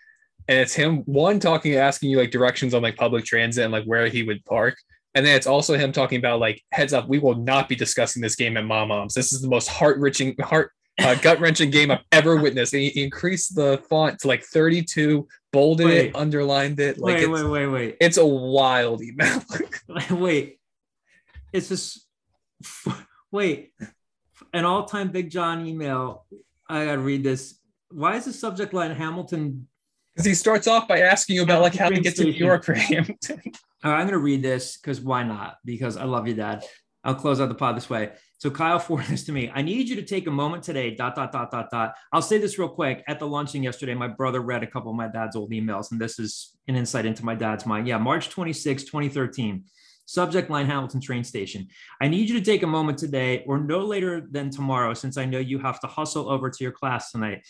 D: And it's him one talking, asking you like directions on like public transit and like where he would park. And then it's also him talking about like heads up, we will not be discussing this game at Mom Moms. This is the most heart wrenching, heart uh, gut wrenching game I've ever witnessed. And he, he increased the font to like 32, bolded
B: Wait.
D: it, underlined it. Like
B: wait,
D: it's,
B: wait, wait, wait,
D: it's a wild email.
B: wait. It's just wait. An all-time Big John email. I gotta read this. Why is the subject line Hamilton
D: Because he starts off by asking you about like how to get to New York for Hamilton.
B: All right, I'm going to read this because why not? Because I love you, Dad. I'll close out the pod this way. So Kyle forwarded this to me. I need you to take a moment today. Dot dot dot dot dot. I'll say this real quick. At the luncheon yesterday, my brother read a couple of my dad's old emails, and this is an insight into my dad's mind. Yeah, March 26, 2013. Subject line Hamilton train station. I need you to take a moment today, or no later than tomorrow, since I know you have to hustle over to your class tonight.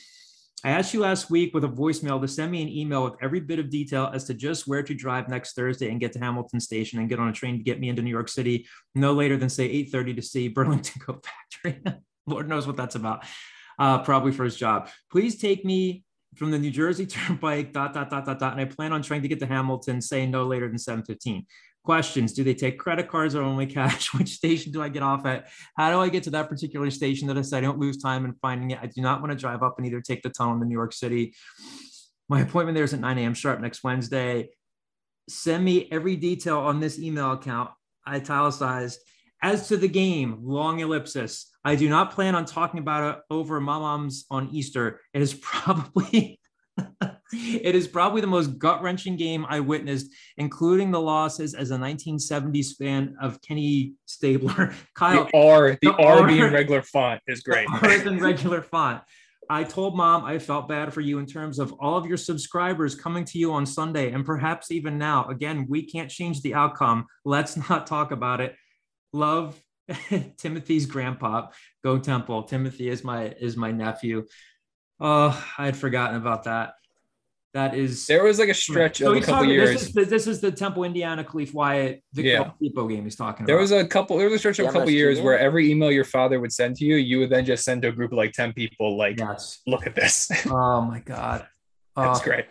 B: I asked you last week with a voicemail to send me an email with every bit of detail as to just where to drive next Thursday and get to Hamilton Station and get on a train to get me into New York City no later than say 8:30 to see Burlington Coat Factory. Lord knows what that's about. Uh, probably for his job. Please take me from the New Jersey Turnpike. Dot dot dot dot dot. And I plan on trying to get to Hamilton, say no later than 7:15. Questions: Do they take credit cards or only cash? Which station do I get off at? How do I get to that particular station that I said I don't lose time in finding it? I do not want to drive up and either take the tunnel to New York City. My appointment there is at 9 a.m. sharp next Wednesday. Send me every detail on this email account, italicized. As to the game, long ellipsis. I do not plan on talking about it over Mamam's on Easter. It is probably it is probably the most gut-wrenching game I witnessed, including the losses as a 1970s fan of Kenny Stabler. Kyle,
D: The R, the
B: The
D: R
B: R-
D: being regular font is great.
B: other than regular font. I told mom I felt bad for you in terms of all of your subscribers coming to you on Sunday and perhaps even now. Again, we can't change the outcome. Let's not talk about it. Love Timothy's grandpa. Go Temple. Timothy is my is my nephew. Oh, I had forgotten about that. That is
D: There was like a stretch
B: So
D: of a
B: he's
D: couple
B: talking-
D: years.
B: This is, the, this is the Temple, Indiana, Khalif Wyatt, Victor
D: Yeah.
B: Depot game he's talking about.
D: There
B: about.
D: was a couple. There was a stretch of a couple years
C: game.
D: where every email your father would send to you, you would then just send to a group of like ten people, like,
B: yes.
D: "Look at this."
B: Oh my God.
D: That's
B: Uh,
D: great.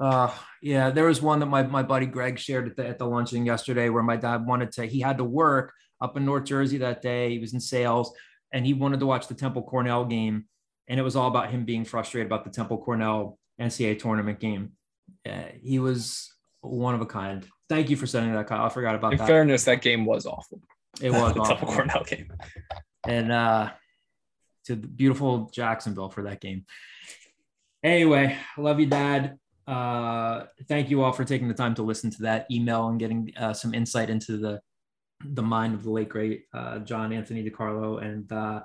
B: Uh, yeah, there was one that my, my buddy Greg shared at the, at the luncheon yesterday where my dad wanted to, he had to work up in North Jersey that day. He was in sales and he wanted to watch the Temple Cornell game. And it was all about him being frustrated about the Temple Cornell NCAA tournament game. Uh, he was one of a kind. Thank you for sending that, Kyle. I forgot about
D: In
B: that.
D: fairness, that game was awful.
B: it was awful.
D: Cornell game.
B: and uh, to the beautiful Jacksonville for that game. Anyway, love you, Dad. Uh, thank you all for taking the time to listen to that email and getting uh, some insight into the the mind of the late great uh, John Anthony DiCarlo. And uh,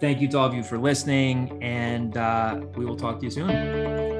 B: thank you to all of you for listening. And uh, we will talk to you soon.